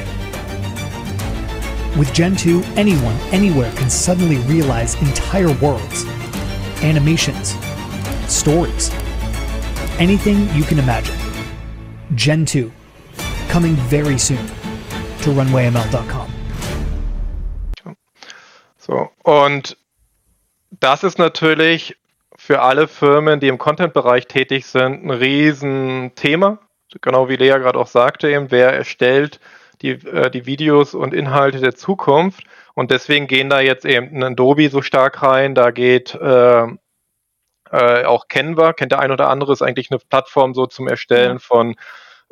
With Gen 2, anyone, anywhere can suddenly realize entire worlds, animations, stories, anything you can imagine. Gen 2, coming very soon to runwayml.com. So, und das ist natürlich für alle Firmen, die im Content-Bereich tätig sind, ein Riesenthema. Genau wie Lea gerade auch sagte, eben, wer erstellt die, äh, die Videos und Inhalte der Zukunft. Und deswegen gehen da jetzt eben ein Adobe so stark rein, da geht äh, äh, auch Canva, kennt der ein oder andere, ist eigentlich eine Plattform so zum Erstellen ja. von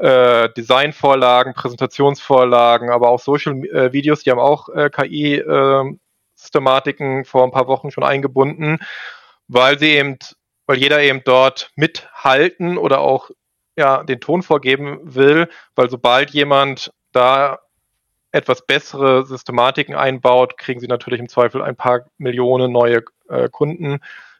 äh, Designvorlagen, Präsentationsvorlagen, aber auch Social äh, Videos, die haben auch äh, KI äh, Systematiken vor ein paar Wochen schon eingebunden, weil sie eben, weil jeder eben dort mithalten oder auch ja den Ton vorgeben will, weil sobald jemand da etwas bessere Systematiken einbaut, kriegen sie natürlich im Zweifel ein paar Millionen neue äh, Kunden,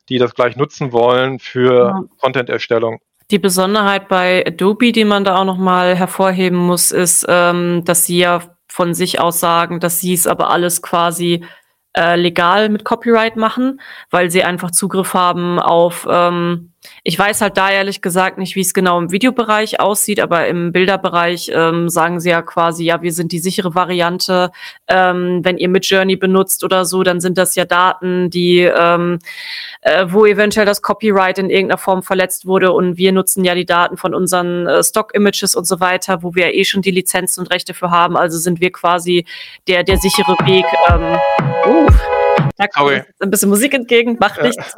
die das gleich nutzen wollen für ja. Content-Erstellung. Die Besonderheit bei Adobe, die man da auch nochmal hervorheben muss, ist, ähm, dass sie ja von sich aus sagen, dass sie es aber alles quasi äh, legal mit Copyright machen, weil sie einfach Zugriff haben auf, ähm, ich weiß halt da ehrlich gesagt nicht, wie es genau im Videobereich aussieht, aber im Bilderbereich ähm, sagen sie ja quasi, ja, wir sind die sichere Variante. Ähm, wenn ihr Midjourney benutzt oder so, dann sind das ja Daten, die, ähm, äh, wo eventuell das Copyright in irgendeiner Form verletzt wurde und wir nutzen ja die Daten von unseren äh, Stock-Images und so weiter, wo wir ja eh schon die Lizenzen und Rechte für haben. Also sind wir quasi der, der sichere Weg. Ähm, uh, da kommt ein bisschen Musik entgegen, macht nichts.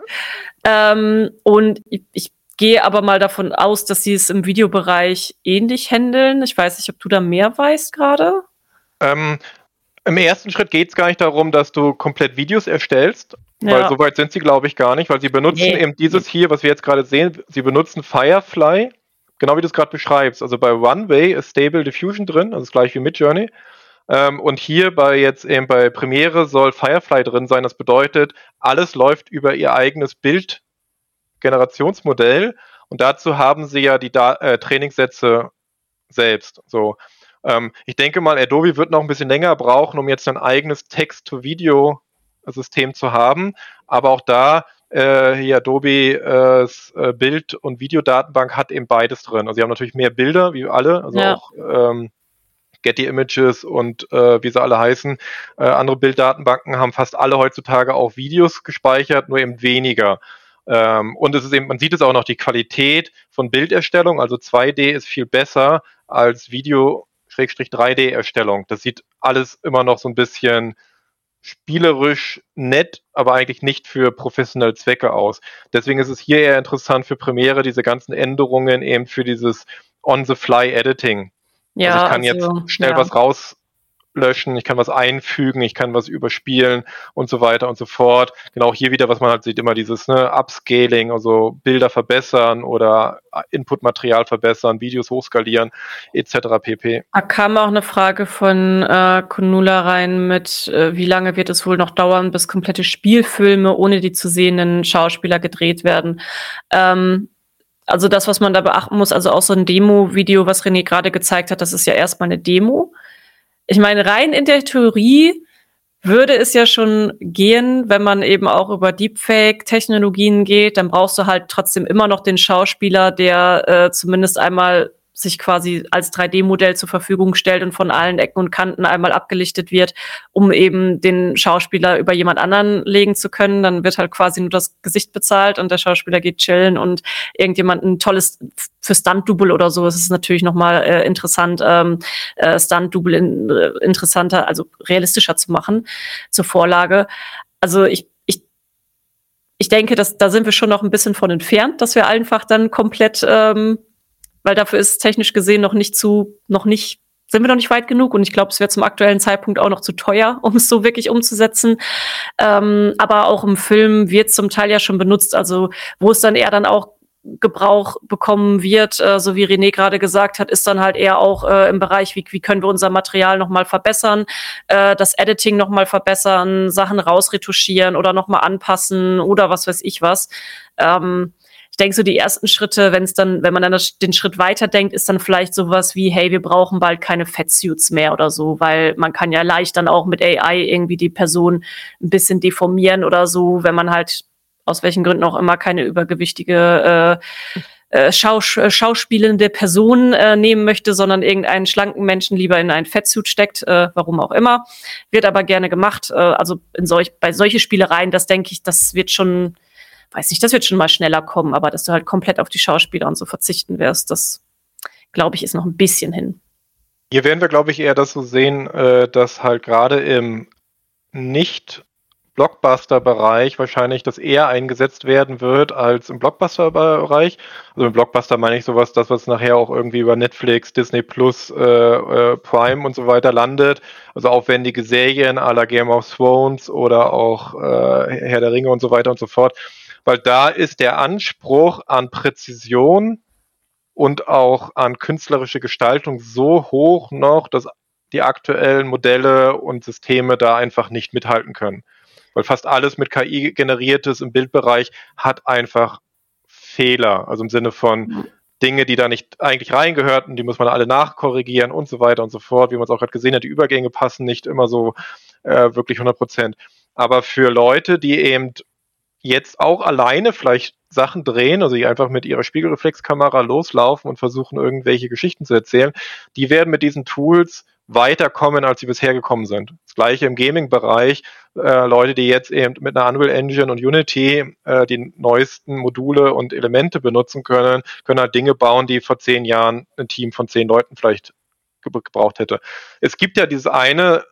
Ähm, und ich, ich gehe aber mal davon aus, dass sie es im Videobereich ähnlich handeln. Ich weiß nicht, ob du da mehr weißt gerade. Ähm, Im ersten Schritt geht es gar nicht darum, dass du komplett Videos erstellst, ja. weil so weit sind sie, glaube ich, gar nicht, weil sie benutzen nee. eben dieses hier, was wir jetzt gerade sehen, sie benutzen Firefly, genau wie du es gerade beschreibst. Also bei Runway ist Stable Diffusion drin, also das gleiche wie Midjourney. Ähm, und hier bei jetzt eben bei Premiere soll Firefly drin sein. Das bedeutet, alles läuft über ihr eigenes Bildgenerationsmodell. Und dazu haben sie ja die da äh, Trainingssätze selbst. So. Ähm, ich denke mal, Adobe wird noch ein bisschen länger brauchen, um jetzt ein eigenes Text-to-Video-System zu haben. Aber auch da äh, hier Adobe äh, äh, Bild- und Videodatenbank hat eben beides drin. Also sie haben natürlich mehr Bilder, wie alle, also ja. auch ähm, Getty Images und äh, wie sie alle heißen. Äh, andere Bilddatenbanken haben fast alle heutzutage auch Videos gespeichert, nur eben weniger. Ähm, und es ist eben, man sieht es auch noch, die Qualität von Bilderstellung, also 2D ist viel besser als Video 3D-Erstellung. Das sieht alles immer noch so ein bisschen spielerisch nett, aber eigentlich nicht für professionelle Zwecke aus. Deswegen ist es hier eher interessant für Premiere, diese ganzen Änderungen eben für dieses On-the-Fly-Editing. Ja, also ich kann also, jetzt schnell ja. was rauslöschen, ich kann was einfügen, ich kann was überspielen und so weiter und so fort. Genau hier wieder, was man halt sieht, immer dieses ne, Upscaling, also Bilder verbessern oder Inputmaterial verbessern, Videos hochskalieren, etc. pp. Da kam auch eine Frage von äh, Konula rein mit, äh, wie lange wird es wohl noch dauern, bis komplette Spielfilme ohne die zu sehenden Schauspieler gedreht werden. Ähm, also das, was man da beachten muss, also auch so ein Demo-Video, was René gerade gezeigt hat, das ist ja erstmal eine Demo. Ich meine, rein in der Theorie würde es ja schon gehen, wenn man eben auch über Deepfake-Technologien geht, dann brauchst du halt trotzdem immer noch den Schauspieler, der äh, zumindest einmal sich quasi als 3D-Modell zur Verfügung stellt und von allen Ecken und Kanten einmal abgelichtet wird, um eben den Schauspieler über jemand anderen legen zu können. Dann wird halt quasi nur das Gesicht bezahlt und der Schauspieler geht chillen und irgendjemand ein tolles für Stunt-Double oder so. Ist natürlich nochmal äh, interessant, ähm, äh, Stunt-Double in, äh, interessanter, also realistischer zu machen zur Vorlage. Also ich ich denke, dass da sind wir schon noch ein bisschen von entfernt, dass wir einfach dann komplett ähm, weil dafür ist technisch gesehen noch nicht zu, noch nicht, sind wir noch nicht weit genug und ich glaube, es wäre zum aktuellen Zeitpunkt auch noch zu teuer, um es so wirklich umzusetzen. Ähm, aber auch im Film wird zum Teil ja schon benutzt, also wo es dann eher dann auch Gebrauch bekommen wird, äh, so wie René gerade gesagt hat, ist dann halt eher auch äh, im Bereich, wie, wie können wir unser Material nochmal verbessern, äh, das Editing nochmal verbessern, Sachen rausretuschieren oder nochmal anpassen oder was weiß ich was. Ähm, ich denke, so die ersten Schritte, wenn es dann, wenn man dann den Schritt weiterdenkt, ist dann vielleicht sowas wie, hey, wir brauchen bald keine Fettsuits mehr oder so, weil man kann ja leicht dann auch mit AI irgendwie die Person ein bisschen deformieren oder so, wenn man halt aus welchen Gründen auch immer keine übergewichtige äh, äh, äh, schauspielende Person äh, nehmen möchte, sondern irgendeinen schlanken Menschen lieber in einen Fettsuit steckt, äh, warum auch immer. Wird aber gerne gemacht. Äh, also in solch, bei solche Spielereien, das denke ich, das wird schon weiß nicht, das wird schon mal schneller kommen, aber dass du halt komplett auf die Schauspieler und so verzichten wirst, das glaube ich, ist noch ein bisschen hin. Hier werden wir, glaube ich, eher das so sehen, äh, dass halt gerade im nicht Blockbuster-Bereich wahrscheinlich das eher eingesetzt werden wird als im Blockbuster-Bereich. Also im Blockbuster meine ich sowas, das, was nachher auch irgendwie über Netflix, Disney Plus, äh, äh, Prime und so weiter landet. Also aufwendige Serien à la Game of Thrones oder auch äh, Herr der Ringe und so weiter und so fort. Weil da ist der Anspruch an Präzision und auch an künstlerische Gestaltung so hoch noch, dass die aktuellen Modelle und Systeme da einfach nicht mithalten können weil fast alles mit KI generiertes im Bildbereich hat einfach Fehler, also im Sinne von Dinge, die da nicht eigentlich reingehörten, die muss man alle nachkorrigieren und so weiter und so fort. Wie man es auch gerade gesehen hat, die Übergänge passen nicht immer so äh, wirklich 100 Prozent. Aber für Leute, die eben jetzt auch alleine vielleicht Sachen drehen, also die einfach mit ihrer Spiegelreflexkamera loslaufen und versuchen, irgendwelche Geschichten zu erzählen, die werden mit diesen Tools weiterkommen, als sie bisher gekommen sind. Das gleiche im Gaming-Bereich. Äh, Leute, die jetzt eben mit einer Unreal Engine und Unity äh, die neuesten Module und Elemente benutzen können, können halt Dinge bauen, die vor zehn Jahren ein Team von zehn Leuten vielleicht gebraucht hätte. Es gibt ja dieses eine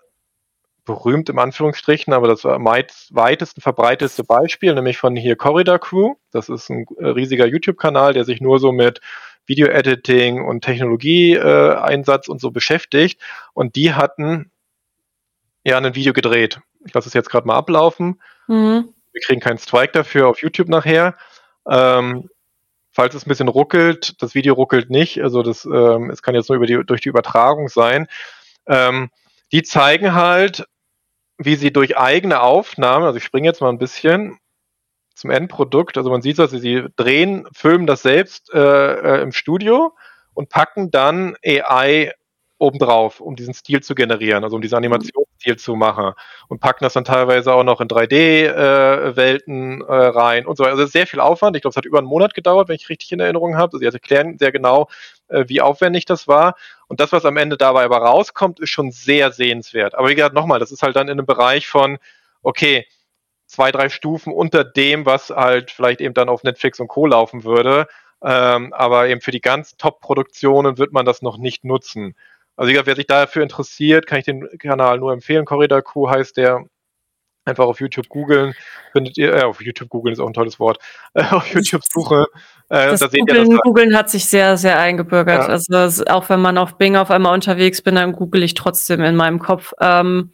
berühmt im Anführungsstrichen, aber das weitesten verbreitetste Beispiel, nämlich von hier Corridor Crew. Das ist ein äh, riesiger YouTube-Kanal, der sich nur so mit Video-Editing und Technologie-Einsatz äh, und so beschäftigt. Und die hatten ja ein Video gedreht. Ich lasse es jetzt gerade mal ablaufen. Mhm. Wir kriegen keinen Strike dafür auf YouTube nachher. Ähm, falls es ein bisschen ruckelt, das Video ruckelt nicht, also das, ähm, es kann jetzt nur über die, durch die Übertragung sein. Ähm, die zeigen halt, wie sie durch eigene Aufnahmen, also ich springe jetzt mal ein bisschen, zum Endprodukt. Also man sieht dass sie drehen, filmen das selbst äh, äh, im Studio und packen dann AI obendrauf, um diesen Stil zu generieren, also um diesen Animationsstil zu machen und packen das dann teilweise auch noch in 3D-Welten äh, äh, rein und so weiter. Also sehr viel Aufwand. Ich glaube, es hat über einen Monat gedauert, wenn ich richtig in Erinnerung habe. Also sie erklären sehr genau, äh, wie aufwendig das war. Und das, was am Ende dabei aber rauskommt, ist schon sehr sehenswert. Aber wie gesagt, nochmal, das ist halt dann in einem Bereich von, okay, zwei, drei Stufen unter dem, was halt vielleicht eben dann auf Netflix und Co. laufen würde. Ähm, aber eben für die ganz Top-Produktionen wird man das noch nicht nutzen. Also wie gesagt, wer sich dafür interessiert, kann ich den Kanal nur empfehlen. Corridor Crew heißt der. Einfach auf YouTube googeln, findet ihr, äh, auf YouTube googeln ist auch ein tolles Wort, äh, auf YouTube suche. Äh, das da seht Googlen, ihr das Googlen hat sich sehr, sehr eingebürgert. Ja. Also auch wenn man auf Bing auf einmal unterwegs bin, dann google ich trotzdem in meinem Kopf. Ähm,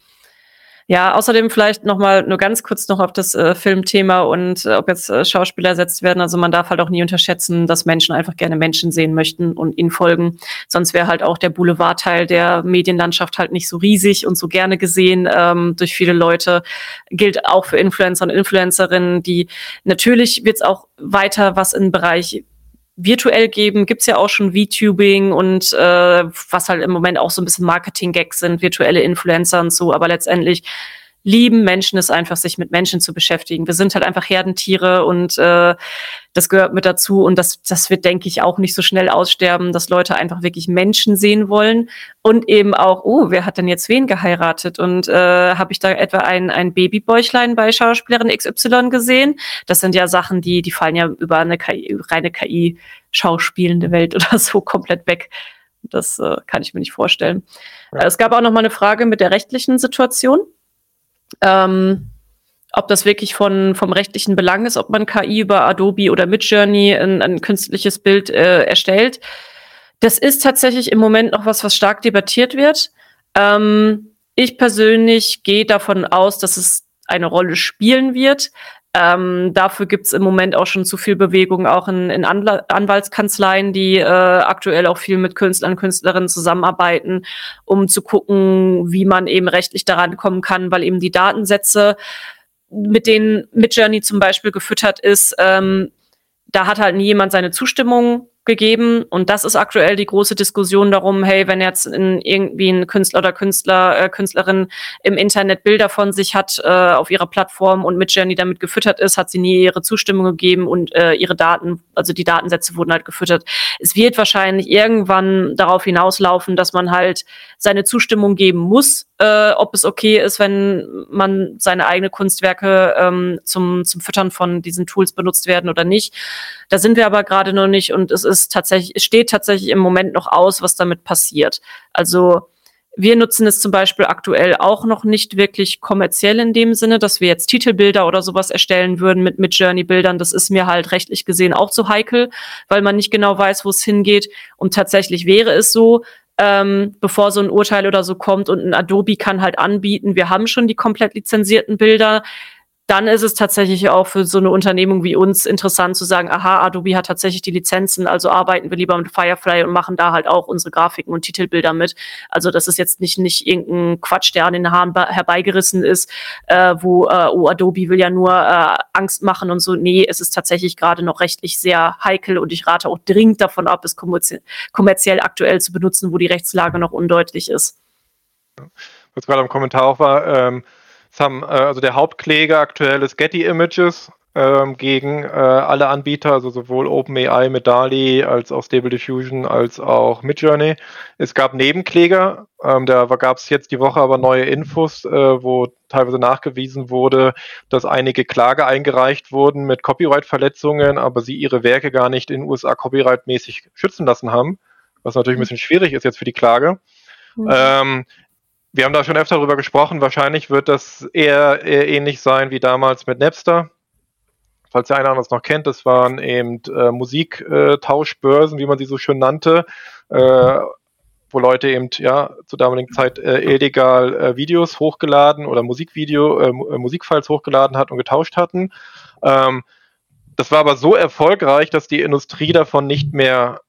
ja, außerdem vielleicht noch mal nur ganz kurz noch auf das äh, Filmthema und äh, ob jetzt äh, Schauspieler ersetzt werden. Also man darf halt auch nie unterschätzen, dass Menschen einfach gerne Menschen sehen möchten und ihnen folgen. Sonst wäre halt auch der Boulevardteil der Medienlandschaft halt nicht so riesig und so gerne gesehen ähm, durch viele Leute. Gilt auch für Influencer und Influencerinnen, die natürlich wird es auch weiter was im Bereich virtuell geben, gibt's ja auch schon VTubing und äh, was halt im Moment auch so ein bisschen Marketing-Gags sind, virtuelle Influencer und so, aber letztendlich lieben Menschen es einfach, sich mit Menschen zu beschäftigen. Wir sind halt einfach Herdentiere und äh, das gehört mit dazu und das, das wird, denke ich, auch nicht so schnell aussterben, dass Leute einfach wirklich Menschen sehen wollen und eben auch, oh, wer hat denn jetzt wen geheiratet und äh, habe ich da etwa ein, ein Babybäuchlein bei Schauspielerin XY gesehen? Das sind ja Sachen, die, die fallen ja über eine KI, reine KI schauspielende Welt oder so komplett weg. Das äh, kann ich mir nicht vorstellen. Ja. Es gab auch noch mal eine Frage mit der rechtlichen Situation. Ähm, ob das wirklich von, vom rechtlichen Belang ist, ob man KI über Adobe oder Midjourney ein, ein künstliches Bild äh, erstellt. Das ist tatsächlich im Moment noch was, was stark debattiert wird. Ähm, ich persönlich gehe davon aus, dass es eine Rolle spielen wird. Ähm, dafür gibt's im Moment auch schon zu viel Bewegung, auch in, in Anwal Anwaltskanzleien, die äh, aktuell auch viel mit Künstlern Künstlerinnen zusammenarbeiten, um zu gucken, wie man eben rechtlich daran kommen kann, weil eben die Datensätze, mit denen Midjourney zum Beispiel gefüttert ist, ähm, da hat halt nie jemand seine Zustimmung gegeben. Und das ist aktuell die große Diskussion darum, hey, wenn jetzt in irgendwie ein Künstler oder Künstler, äh, Künstlerin im Internet Bilder von sich hat äh, auf ihrer Plattform und mit Jenny damit gefüttert ist, hat sie nie ihre Zustimmung gegeben und äh, ihre Daten, also die Datensätze wurden halt gefüttert. Es wird wahrscheinlich irgendwann darauf hinauslaufen, dass man halt seine Zustimmung geben muss, äh, ob es okay ist, wenn man seine eigene Kunstwerke ähm, zum, zum Füttern von diesen Tools benutzt werden oder nicht. Da sind wir aber gerade noch nicht und es ist ist tatsächlich, es steht tatsächlich im Moment noch aus, was damit passiert. Also wir nutzen es zum Beispiel aktuell auch noch nicht wirklich kommerziell in dem Sinne, dass wir jetzt Titelbilder oder sowas erstellen würden mit, mit Journey-Bildern. Das ist mir halt rechtlich gesehen auch zu heikel, weil man nicht genau weiß, wo es hingeht. Und tatsächlich wäre es so, ähm, bevor so ein Urteil oder so kommt und ein Adobe kann halt anbieten, wir haben schon die komplett lizenzierten Bilder dann ist es tatsächlich auch für so eine Unternehmung wie uns interessant zu sagen, aha, Adobe hat tatsächlich die Lizenzen, also arbeiten wir lieber mit Firefly und machen da halt auch unsere Grafiken und Titelbilder mit. Also das ist jetzt nicht, nicht irgendein Quatsch, der an den Haaren herbeigerissen ist, äh, wo, äh, oh, Adobe will ja nur äh, Angst machen und so. Nee, es ist tatsächlich gerade noch rechtlich sehr heikel und ich rate auch dringend davon ab, es kommerziell, aktuell zu benutzen, wo die Rechtslage noch undeutlich ist. Was gerade im Kommentar auch war, ähm, es haben, äh, also der Hauptkläger aktuell ist Getty Images ähm, gegen äh, alle Anbieter, also sowohl OpenAI mit DALI als auch Stable Diffusion als auch Midjourney. Es gab Nebenkläger, ähm, da gab es jetzt die Woche aber neue Infos, äh, wo teilweise nachgewiesen wurde, dass einige Klage eingereicht wurden mit Copyright-Verletzungen, aber sie ihre Werke gar nicht in USA copyright-mäßig schützen lassen haben, was natürlich ein bisschen schwierig ist jetzt für die Klage. Mhm. Ähm, wir haben da schon öfter darüber gesprochen. Wahrscheinlich wird das eher, eher ähnlich sein wie damals mit Napster. Falls der eine das noch kennt, das waren eben äh, Musiktauschbörsen, wie man sie so schön nannte, äh, wo Leute eben ja zur damaligen Zeit äh, illegal äh, Videos hochgeladen oder Musikvideo, äh, Musikfiles hochgeladen hat und getauscht hatten. Ähm, das war aber so erfolgreich, dass die Industrie davon nicht mehr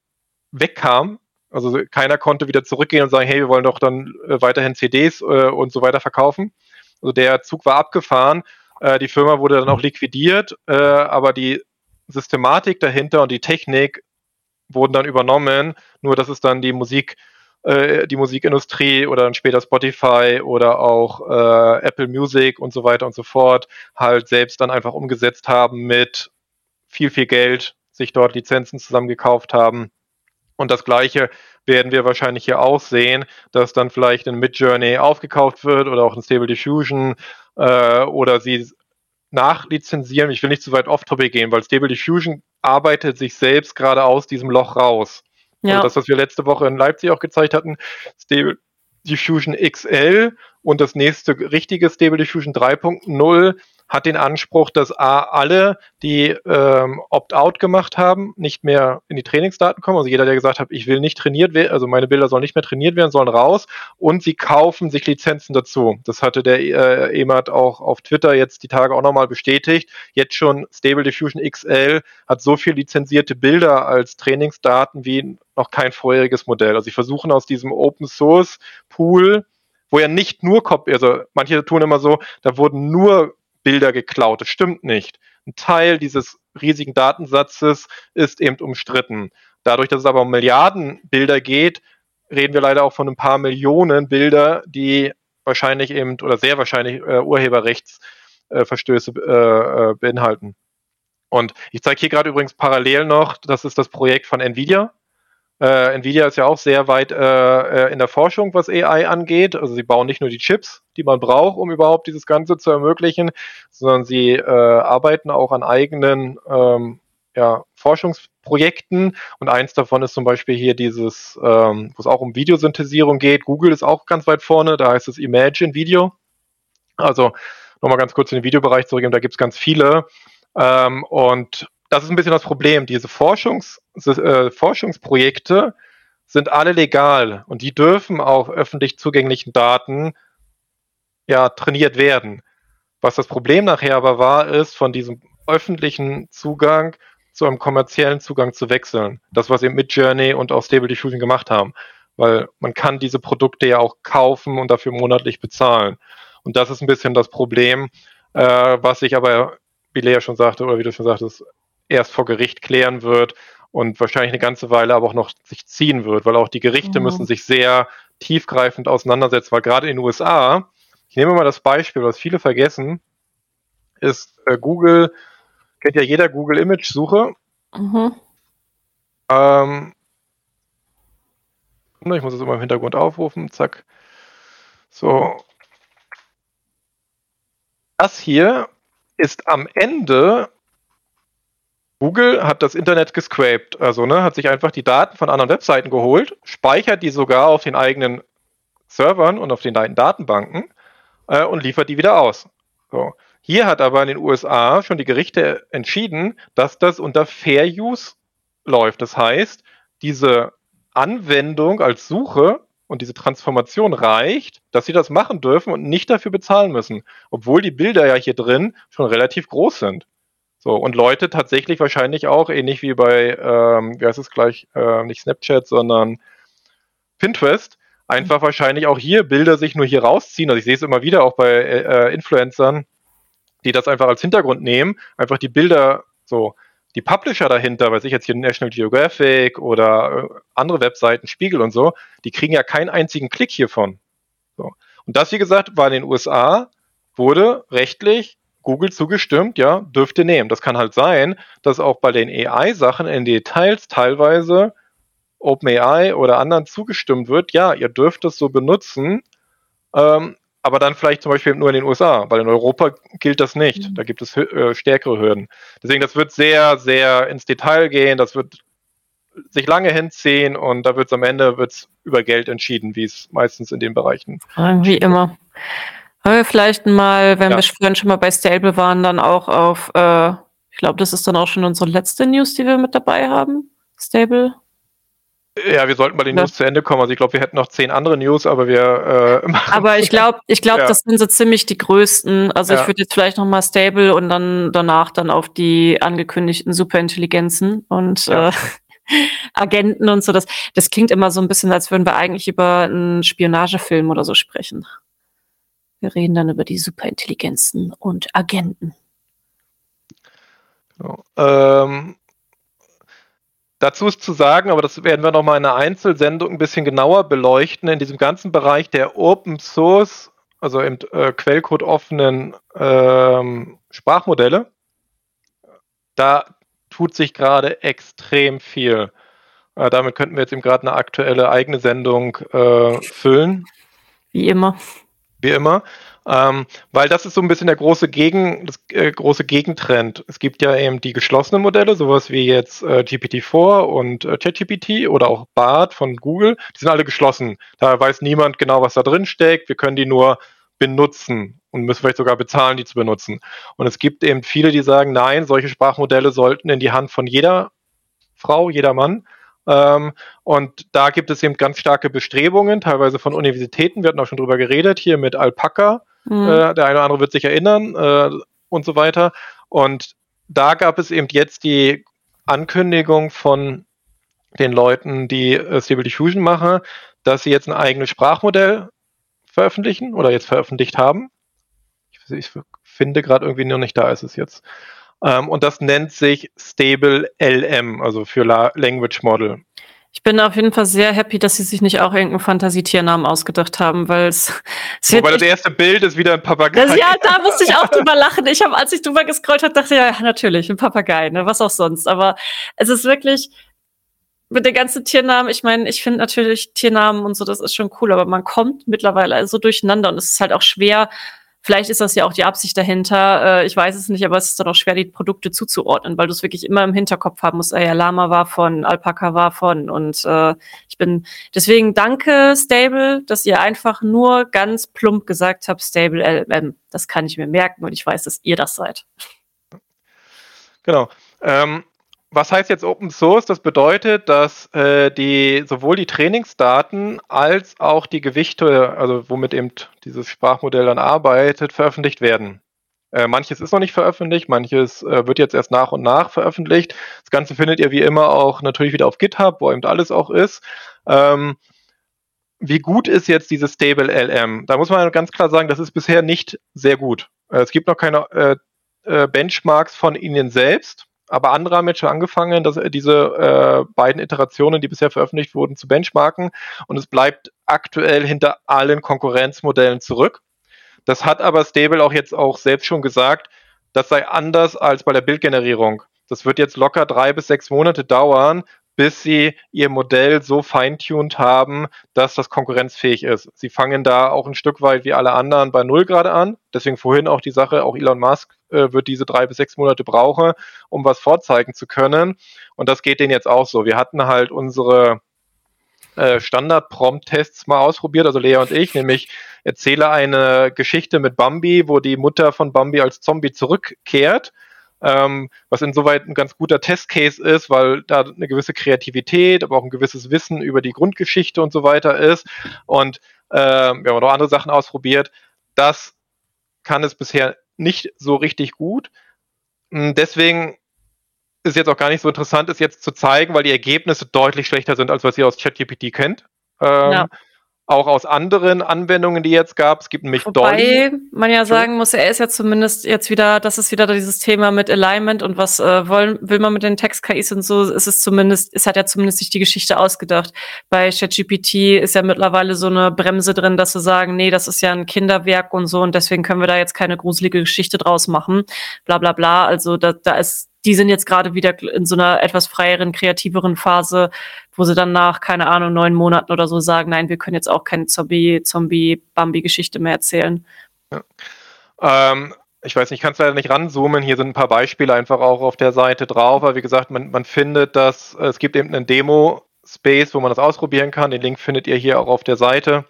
wegkam also keiner konnte wieder zurückgehen und sagen, hey, wir wollen doch dann äh, weiterhin CDs äh, und so weiter verkaufen. Also der Zug war abgefahren. Äh, die Firma wurde dann auch liquidiert, äh, aber die Systematik dahinter und die Technik wurden dann übernommen. Nur dass es dann die Musik, äh, die Musikindustrie oder dann später Spotify oder auch äh, Apple Music und so weiter und so fort halt selbst dann einfach umgesetzt haben mit viel, viel Geld, sich dort Lizenzen zusammengekauft haben und das Gleiche werden wir wahrscheinlich hier auch sehen, dass dann vielleicht ein Midjourney aufgekauft wird oder auch ein Stable Diffusion äh, oder sie nachlizenzieren. Ich will nicht zu weit off-topic gehen, weil Stable Diffusion arbeitet sich selbst gerade aus diesem Loch raus. Ja. Also das, was wir letzte Woche in Leipzig auch gezeigt hatten, Stable Diffusion XL und das nächste richtige Stable Diffusion 3.0 hat den Anspruch, dass A, alle, die ähm, Opt-out gemacht haben, nicht mehr in die Trainingsdaten kommen. Also jeder, der gesagt hat, ich will nicht trainiert werden, also meine Bilder sollen nicht mehr trainiert werden, sollen raus und sie kaufen sich Lizenzen dazu. Das hatte der äh, Emert auch auf Twitter jetzt die Tage auch nochmal bestätigt. Jetzt schon Stable Diffusion XL hat so viel lizenzierte Bilder als Trainingsdaten wie noch kein vorheriges Modell. Also sie versuchen aus diesem Open Source Pool wo ja nicht nur Copy, also manche tun immer so, da wurden nur Bilder geklaut. Das stimmt nicht. Ein Teil dieses riesigen Datensatzes ist eben umstritten. Dadurch, dass es aber um Milliarden Bilder geht, reden wir leider auch von ein paar Millionen Bilder, die wahrscheinlich eben oder sehr wahrscheinlich äh, Urheberrechtsverstöße äh, äh, beinhalten. Und ich zeige hier gerade übrigens parallel noch, das ist das Projekt von Nvidia. Äh, Nvidia ist ja auch sehr weit äh, äh in der Forschung, was AI angeht. Also sie bauen nicht nur die Chips, die man braucht, um überhaupt dieses Ganze zu ermöglichen, sondern sie äh, arbeiten auch an eigenen ähm, ja, Forschungsprojekten. Und eins davon ist zum Beispiel hier dieses, ähm, wo es auch um Videosynthesierung geht. Google ist auch ganz weit vorne, da heißt es Imagine Video. Also nochmal ganz kurz in den Videobereich zurückgehen, da gibt es ganz viele. Ähm, und das ist ein bisschen das Problem. Diese Forschungs, äh, Forschungsprojekte sind alle legal und die dürfen auf öffentlich zugänglichen Daten ja trainiert werden. Was das Problem nachher aber war, ist, von diesem öffentlichen Zugang zu einem kommerziellen Zugang zu wechseln. Das, was eben mit Journey und auch Stable Diffusion gemacht haben. Weil man kann diese Produkte ja auch kaufen und dafür monatlich bezahlen. Und das ist ein bisschen das Problem, äh, was sich aber, wie Lea schon sagte, oder wie du schon sagtest, erst vor Gericht klären wird und wahrscheinlich eine ganze Weile aber auch noch sich ziehen wird, weil auch die Gerichte mhm. müssen sich sehr tiefgreifend auseinandersetzen, weil gerade in den USA, ich nehme mal das Beispiel, was viele vergessen, ist äh, Google, kennt ja jeder Google Image Suche. Mhm. Ähm, ich muss es immer im Hintergrund aufrufen, zack. So. Das hier ist am Ende Google hat das Internet gescraped, also ne, hat sich einfach die Daten von anderen Webseiten geholt, speichert die sogar auf den eigenen Servern und auf den Datenbanken äh, und liefert die wieder aus. So. Hier hat aber in den USA schon die Gerichte entschieden, dass das unter Fair Use läuft. Das heißt, diese Anwendung als Suche und diese Transformation reicht, dass sie das machen dürfen und nicht dafür bezahlen müssen, obwohl die Bilder ja hier drin schon relativ groß sind. So, und Leute tatsächlich wahrscheinlich auch, ähnlich wie bei, ähm, wie heißt es gleich, äh, nicht Snapchat, sondern Pinterest, einfach wahrscheinlich auch hier Bilder sich nur hier rausziehen. Also ich sehe es immer wieder auch bei äh, Influencern, die das einfach als Hintergrund nehmen, einfach die Bilder so, die Publisher dahinter, weiß ich jetzt hier National Geographic oder äh, andere Webseiten, Spiegel und so, die kriegen ja keinen einzigen Klick hiervon. So. Und das, wie gesagt, war in den USA, wurde rechtlich Google zugestimmt, ja, dürfte nehmen. Das kann halt sein, dass auch bei den AI-Sachen in Details teilweise OpenAI oder anderen zugestimmt wird, ja, ihr dürft es so benutzen, ähm, aber dann vielleicht zum Beispiel nur in den USA, weil in Europa gilt das nicht. Mhm. Da gibt es äh, stärkere Hürden. Deswegen, das wird sehr, sehr ins Detail gehen, das wird sich lange hinziehen und da wird es am Ende wird's über Geld entschieden, wie es meistens in den Bereichen. Wie immer. Vielleicht mal, wenn ja. wir vorhin schon mal bei Stable waren, dann auch auf, äh, ich glaube, das ist dann auch schon unsere letzte News, die wir mit dabei haben. Stable. Ja, wir sollten mal die ja. News zu Ende kommen. Also ich glaube, wir hätten noch zehn andere News, aber wir. Äh, aber ich glaube, ich glaube, ja. das sind so ziemlich die größten. Also ja. ich würde jetzt vielleicht noch mal Stable und dann danach dann auf die angekündigten Superintelligenzen und äh, Agenten und so. Das, das klingt immer so ein bisschen, als würden wir eigentlich über einen Spionagefilm oder so sprechen. Wir reden dann über die Superintelligenzen und Agenten. Genau. Ähm, dazu ist zu sagen, aber das werden wir nochmal in einer Einzelsendung ein bisschen genauer beleuchten, in diesem ganzen Bereich der Open Source, also im äh, Quellcode offenen ähm, Sprachmodelle. Da tut sich gerade extrem viel. Äh, damit könnten wir jetzt eben gerade eine aktuelle eigene Sendung äh, füllen. Wie immer wie immer. Ähm, weil das ist so ein bisschen der große Gegen, das äh, große Gegentrend. Es gibt ja eben die geschlossenen Modelle, sowas wie jetzt äh, GPT-4 und äh, ChatGPT oder auch BART von Google. Die sind alle geschlossen. Da weiß niemand genau, was da drin steckt. Wir können die nur benutzen und müssen vielleicht sogar bezahlen, die zu benutzen. Und es gibt eben viele, die sagen, nein, solche Sprachmodelle sollten in die Hand von jeder Frau, jeder Mann ähm, und da gibt es eben ganz starke Bestrebungen, teilweise von Universitäten. Wir hatten auch schon drüber geredet, hier mit Alpaca. Mhm. Äh, der eine oder andere wird sich erinnern äh, und so weiter. Und da gab es eben jetzt die Ankündigung von den Leuten, die äh, Stable Diffusion machen, dass sie jetzt ein eigenes Sprachmodell veröffentlichen oder jetzt veröffentlicht haben. Ich, ich finde gerade irgendwie noch nicht, da ist es jetzt. Ähm, und das nennt sich Stable LM, also für La Language Model. Ich bin auf jeden Fall sehr happy, dass sie sich nicht auch irgendeinen Fantasietiernamen ausgedacht haben, weil es. So, weil das erste Bild ist wieder ein Papagei. Das, ja, da musste ich auch drüber lachen. Ich habe, als ich drüber gescrollt habe, dachte ja, natürlich, ein Papagei, ne, was auch sonst. Aber es ist wirklich mit den ganzen Tiernamen. Ich meine, ich finde natürlich Tiernamen und so, das ist schon cool, aber man kommt mittlerweile so durcheinander und es ist halt auch schwer, Vielleicht ist das ja auch die Absicht dahinter. Äh, ich weiß es nicht, aber es ist dann auch schwer, die Produkte zuzuordnen, weil du es wirklich immer im Hinterkopf haben musst. Ah ja, Lama war von, Alpaka war von. Und äh, ich bin deswegen danke, Stable, dass ihr einfach nur ganz plump gesagt habt, Stable LM. Das kann ich mir merken und ich weiß, dass ihr das seid. Genau. Ähm, was heißt jetzt Open Source? Das bedeutet, dass äh, die sowohl die Trainingsdaten als auch die Gewichte, also womit eben dieses Sprachmodell dann arbeitet, veröffentlicht werden. Äh, manches ist noch nicht veröffentlicht, manches äh, wird jetzt erst nach und nach veröffentlicht. Das Ganze findet ihr wie immer auch natürlich wieder auf GitHub, wo eben alles auch ist. Ähm, wie gut ist jetzt dieses Stable LM? Da muss man ganz klar sagen, das ist bisher nicht sehr gut. Äh, es gibt noch keine äh, äh, Benchmarks von ihnen selbst aber andere haben jetzt schon angefangen, dass, äh, diese äh, beiden Iterationen, die bisher veröffentlicht wurden, zu benchmarken. Und es bleibt aktuell hinter allen Konkurrenzmodellen zurück. Das hat aber Stable auch jetzt auch selbst schon gesagt, das sei anders als bei der Bildgenerierung. Das wird jetzt locker drei bis sechs Monate dauern, bis sie ihr Modell so feintuned haben, dass das konkurrenzfähig ist. Sie fangen da auch ein Stück weit wie alle anderen bei Null gerade an. Deswegen vorhin auch die Sache, auch Elon Musk äh, wird diese drei bis sechs Monate brauchen, um was vorzeigen zu können. Und das geht denen jetzt auch so. Wir hatten halt unsere äh, Standard-Prompt-Tests mal ausprobiert, also Lea und ich, nämlich erzähle eine Geschichte mit Bambi, wo die Mutter von Bambi als Zombie zurückkehrt ähm, was insoweit ein ganz guter Testcase ist, weil da eine gewisse Kreativität, aber auch ein gewisses Wissen über die Grundgeschichte und so weiter ist. Und äh, wir haben noch andere Sachen ausprobiert. Das kann es bisher nicht so richtig gut. Hm, deswegen ist jetzt auch gar nicht so interessant, es jetzt zu zeigen, weil die Ergebnisse deutlich schlechter sind, als was ihr aus ChatGPT kennt. Ähm, ja auch aus anderen Anwendungen, die jetzt gab. Es gibt nämlich Wobei Dolly. man ja sagen muss, er ist ja zumindest jetzt wieder, das ist wieder dieses Thema mit Alignment und was äh, wollen, will man mit den Text-KIs und so, ist es zumindest, es hat ja zumindest sich die Geschichte ausgedacht. Bei ChatGPT ist ja mittlerweile so eine Bremse drin, dass sie sagen, nee, das ist ja ein Kinderwerk und so und deswegen können wir da jetzt keine gruselige Geschichte draus machen. Bla bla bla. Also da, da ist die sind jetzt gerade wieder in so einer etwas freieren, kreativeren Phase, wo sie dann nach, keine Ahnung, neun Monaten oder so sagen, nein, wir können jetzt auch keine Zombie, Zombie-Bambi-Geschichte mehr erzählen. Ja. Ähm, ich weiß nicht, ich kann es leider nicht ranzoomen. Hier sind ein paar Beispiele einfach auch auf der Seite drauf. Aber wie gesagt, man, man findet, dass es gibt eben einen Demo-Space, wo man das ausprobieren kann. Den Link findet ihr hier auch auf der Seite.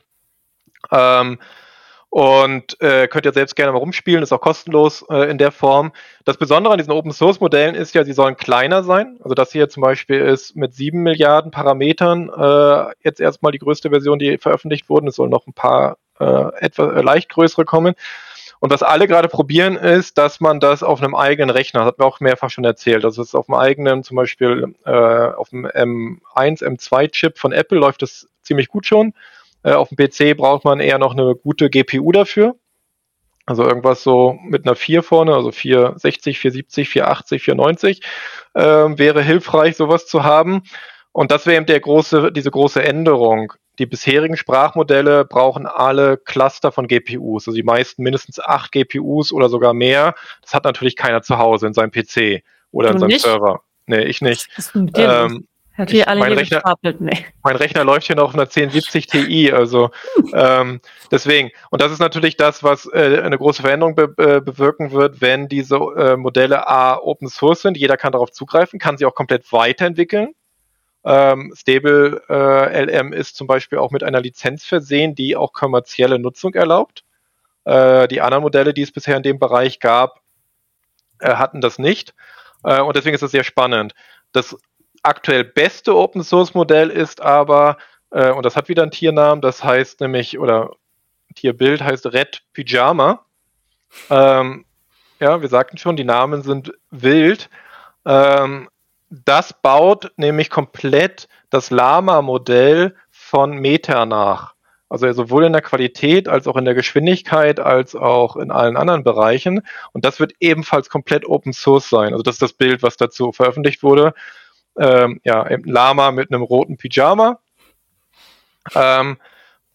Ähm, und äh, könnt ihr selbst gerne mal rumspielen, ist auch kostenlos äh, in der Form. Das Besondere an diesen Open Source Modellen ist ja, sie sollen kleiner sein. Also das hier zum Beispiel ist mit sieben Milliarden Parametern äh, jetzt erstmal die größte Version, die veröffentlicht wurden. Es sollen noch ein paar äh, etwas äh, leicht größere kommen. Und was alle gerade probieren, ist, dass man das auf einem eigenen Rechner, das hat mir auch mehrfach schon erzählt, also es auf einem eigenen, zum Beispiel äh, auf dem M1, M2-Chip von Apple läuft das ziemlich gut schon. Äh, auf dem PC braucht man eher noch eine gute GPU dafür. Also irgendwas so mit einer 4 vorne, also 460, 470, 480, 490 äh, wäre hilfreich, sowas zu haben. Und das wäre eben der große, diese große Änderung. Die bisherigen Sprachmodelle brauchen alle Cluster von GPUs, also die meisten mindestens acht GPUs oder sogar mehr. Das hat natürlich keiner zu Hause in seinem PC oder in seinem nicht? Server. Nee, ich nicht. Ähm, hat hier alle mein, Rechner, nee. mein Rechner läuft hier noch auf einer 1070 Ti, also ähm, deswegen. Und das ist natürlich das, was äh, eine große Veränderung be äh, bewirken wird, wenn diese äh, Modelle A Open Source sind. Jeder kann darauf zugreifen, kann sie auch komplett weiterentwickeln. Ähm, Stable äh, LM ist zum Beispiel auch mit einer Lizenz versehen, die auch kommerzielle Nutzung erlaubt. Äh, die anderen Modelle, die es bisher in dem Bereich gab, äh, hatten das nicht. Äh, und deswegen ist es sehr spannend. Das aktuell beste Open Source Modell ist aber, äh, und das hat wieder einen Tiernamen, das heißt nämlich, oder Tierbild heißt Red Pyjama. Ähm, ja, wir sagten schon, die Namen sind wild. Ähm, das baut nämlich komplett das Lama-Modell von Meta nach. Also sowohl in der Qualität als auch in der Geschwindigkeit als auch in allen anderen Bereichen. Und das wird ebenfalls komplett Open Source sein. Also das ist das Bild, was dazu veröffentlicht wurde ähm, ja, Lama mit einem roten Pyjama. Ähm,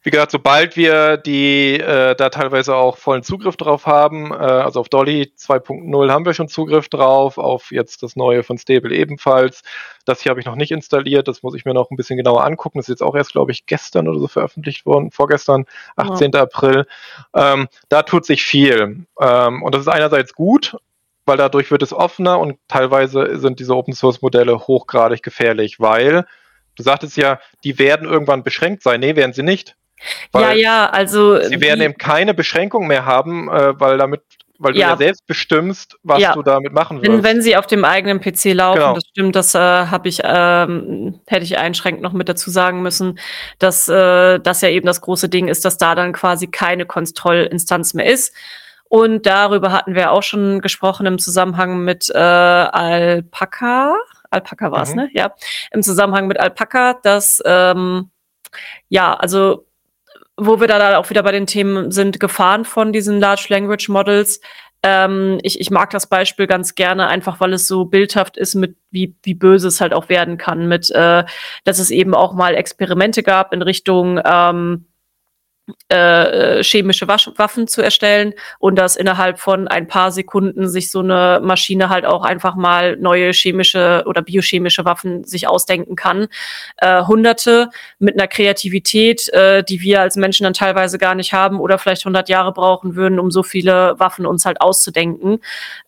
wie gesagt, sobald wir die äh, da teilweise auch vollen Zugriff drauf haben, äh, also auf Dolly 2.0 haben wir schon Zugriff drauf, auf jetzt das neue von Stable ebenfalls. Das hier habe ich noch nicht installiert, das muss ich mir noch ein bisschen genauer angucken. Das ist jetzt auch erst, glaube ich, gestern oder so veröffentlicht worden, vorgestern, 18. Ja. April. Ähm, da tut sich viel. Ähm, und das ist einerseits gut, weil dadurch wird es offener und teilweise sind diese Open Source Modelle hochgradig gefährlich, weil du sagtest ja, die werden irgendwann beschränkt sein. Nee, werden sie nicht. ja, ja, also. Sie werden eben keine Beschränkung mehr haben, äh, weil damit weil ja. du ja selbst bestimmst, was ja. du damit machen willst. Wenn, wenn sie auf dem eigenen PC laufen, genau. das stimmt, das äh, habe ich, ähm, hätte ich einschränkend noch mit dazu sagen müssen, dass äh, das ja eben das große Ding ist, dass da dann quasi keine Kontrollinstanz mehr ist, und darüber hatten wir auch schon gesprochen im Zusammenhang mit äh, Alpaka. Alpaka war es, mhm. ne? Ja. Im Zusammenhang mit Alpaka, dass ähm, ja, also wo wir da auch wieder bei den Themen sind, Gefahren von diesen Large Language Models. Ähm, ich, ich mag das Beispiel ganz gerne, einfach weil es so bildhaft ist, mit wie, wie böse es halt auch werden kann, mit äh, dass es eben auch mal Experimente gab in Richtung ähm, äh, chemische Waffen zu erstellen und dass innerhalb von ein paar Sekunden sich so eine Maschine halt auch einfach mal neue chemische oder biochemische Waffen sich ausdenken kann. Äh, Hunderte mit einer Kreativität, äh, die wir als Menschen dann teilweise gar nicht haben oder vielleicht 100 Jahre brauchen würden, um so viele Waffen uns halt auszudenken.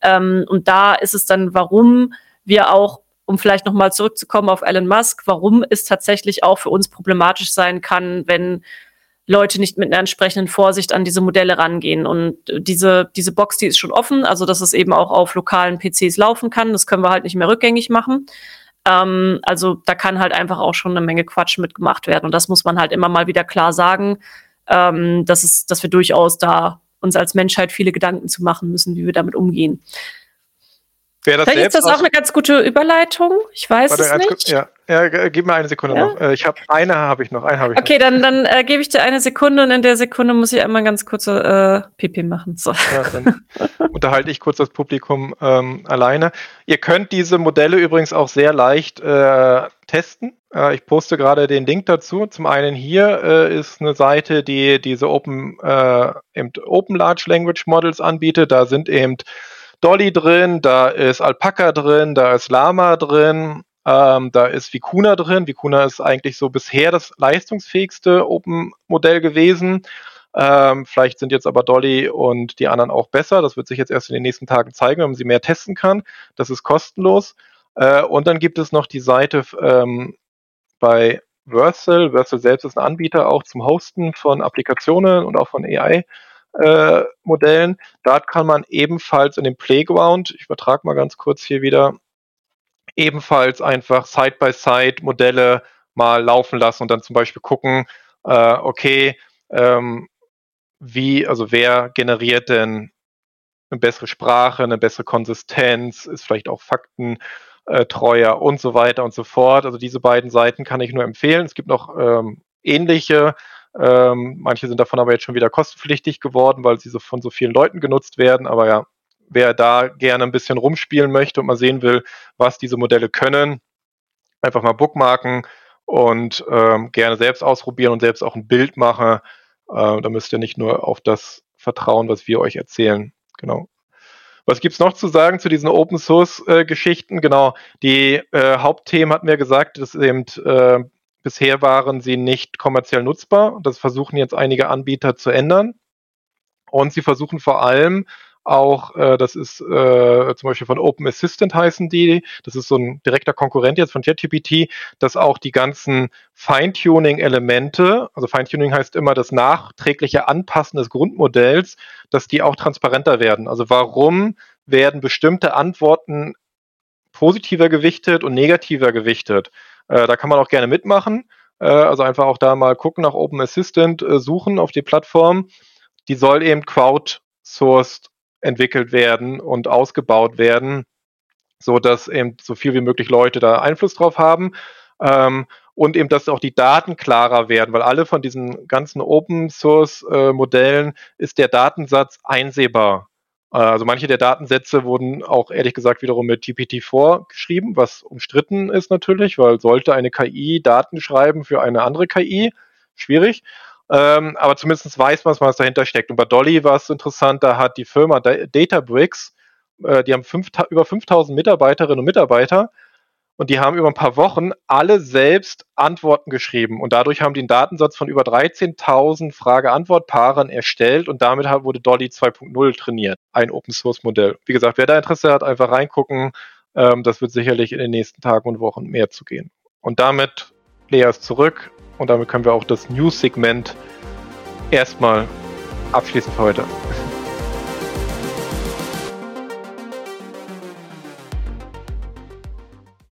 Ähm, und da ist es dann, warum wir auch um vielleicht nochmal zurückzukommen auf Elon Musk, warum es tatsächlich auch für uns problematisch sein kann, wenn Leute nicht mit einer entsprechenden Vorsicht an diese Modelle rangehen. Und diese, diese Box, die ist schon offen, also dass es eben auch auf lokalen PCs laufen kann. Das können wir halt nicht mehr rückgängig machen. Ähm, also da kann halt einfach auch schon eine Menge Quatsch mitgemacht werden. Und das muss man halt immer mal wieder klar sagen, ähm, dass, es, dass wir durchaus da uns als Menschheit viele Gedanken zu machen müssen, wie wir damit umgehen. Wer das Vielleicht ist das auch eine ganz gute Überleitung. Ich weiß Warte, es nicht. Ja, ja, gib mir eine Sekunde ja? noch. Äh, ich habe eine habe ich noch. Eine habe ich. Okay, noch. dann dann äh, gebe ich dir eine Sekunde und in der Sekunde muss ich einmal ganz kurze äh, Pipi machen. So. Ja, dann unterhalte ich kurz das Publikum ähm, alleine. Ihr könnt diese Modelle übrigens auch sehr leicht äh, testen. Äh, ich poste gerade den Link dazu. Zum einen hier äh, ist eine Seite, die diese Open äh, eben Open Large Language Models anbietet. Da sind eben Dolly drin, da ist Alpaca drin, da ist Lama drin, ähm, da ist Vicuna drin. Vicuna ist eigentlich so bisher das leistungsfähigste Open-Modell gewesen. Ähm, vielleicht sind jetzt aber Dolly und die anderen auch besser. Das wird sich jetzt erst in den nächsten Tagen zeigen, wenn man sie mehr testen kann. Das ist kostenlos. Äh, und dann gibt es noch die Seite ähm, bei Versal. Versal selbst ist ein Anbieter auch zum Hosten von Applikationen und auch von AI äh, Modellen. Dort kann man ebenfalls in dem Playground, ich übertrage mal ganz kurz hier wieder, ebenfalls einfach Side-by-Side Modelle mal laufen lassen und dann zum Beispiel gucken, äh, okay, ähm, wie, also wer generiert denn eine bessere Sprache, eine bessere Konsistenz, ist vielleicht auch Fakten äh, treuer und so weiter und so fort. Also diese beiden Seiten kann ich nur empfehlen. Es gibt noch ähm, ähnliche ähm, manche sind davon aber jetzt schon wieder kostenpflichtig geworden, weil sie so von so vielen Leuten genutzt werden. Aber ja, wer da gerne ein bisschen rumspielen möchte und mal sehen will, was diese Modelle können, einfach mal bookmarken und ähm, gerne selbst ausprobieren und selbst auch ein Bild machen. Äh, da müsst ihr nicht nur auf das vertrauen, was wir euch erzählen. Genau. Was gibt's noch zu sagen zu diesen Open Source äh, Geschichten? Genau, die äh, Hauptthemen hatten wir gesagt, das ist eben äh, Bisher waren sie nicht kommerziell nutzbar. Das versuchen jetzt einige Anbieter zu ändern. Und sie versuchen vor allem auch, äh, das ist äh, zum Beispiel von Open Assistant heißen die, das ist so ein direkter Konkurrent jetzt von ChatGPT, dass auch die ganzen Feintuning-Elemente, also Feintuning heißt immer das nachträgliche Anpassen des Grundmodells, dass die auch transparenter werden. Also warum werden bestimmte Antworten positiver gewichtet und negativer gewichtet? Äh, da kann man auch gerne mitmachen. Äh, also einfach auch da mal gucken nach Open Assistant, äh, suchen auf die Plattform. Die soll eben crowdsourced entwickelt werden und ausgebaut werden, so dass eben so viel wie möglich Leute da Einfluss drauf haben. Ähm, und eben, dass auch die Daten klarer werden, weil alle von diesen ganzen Open Source äh, Modellen ist der Datensatz einsehbar. Äh, also manche der Datensätze wurden auch ehrlich gesagt wiederum mit GPT-4 geschrieben, was umstritten ist natürlich, weil sollte eine KI Daten schreiben für eine andere KI, schwierig. Ähm, aber zumindest weiß man, was dahinter steckt. Und bei Dolly war es interessant, da hat die Firma Databricks, äh, die haben fünf, über 5000 Mitarbeiterinnen und Mitarbeiter und die haben über ein paar Wochen alle selbst Antworten geschrieben. Und dadurch haben die einen Datensatz von über 13.000 Frage-Antwort-Paaren erstellt. Und damit wurde Dolly 2.0 trainiert. Ein Open-Source-Modell. Wie gesagt, wer da Interesse hat, einfach reingucken. Ähm, das wird sicherlich in den nächsten Tagen und Wochen mehr zu gehen. Und damit, Lea ist zurück. Und damit können wir auch das News-Segment erstmal abschließen für heute.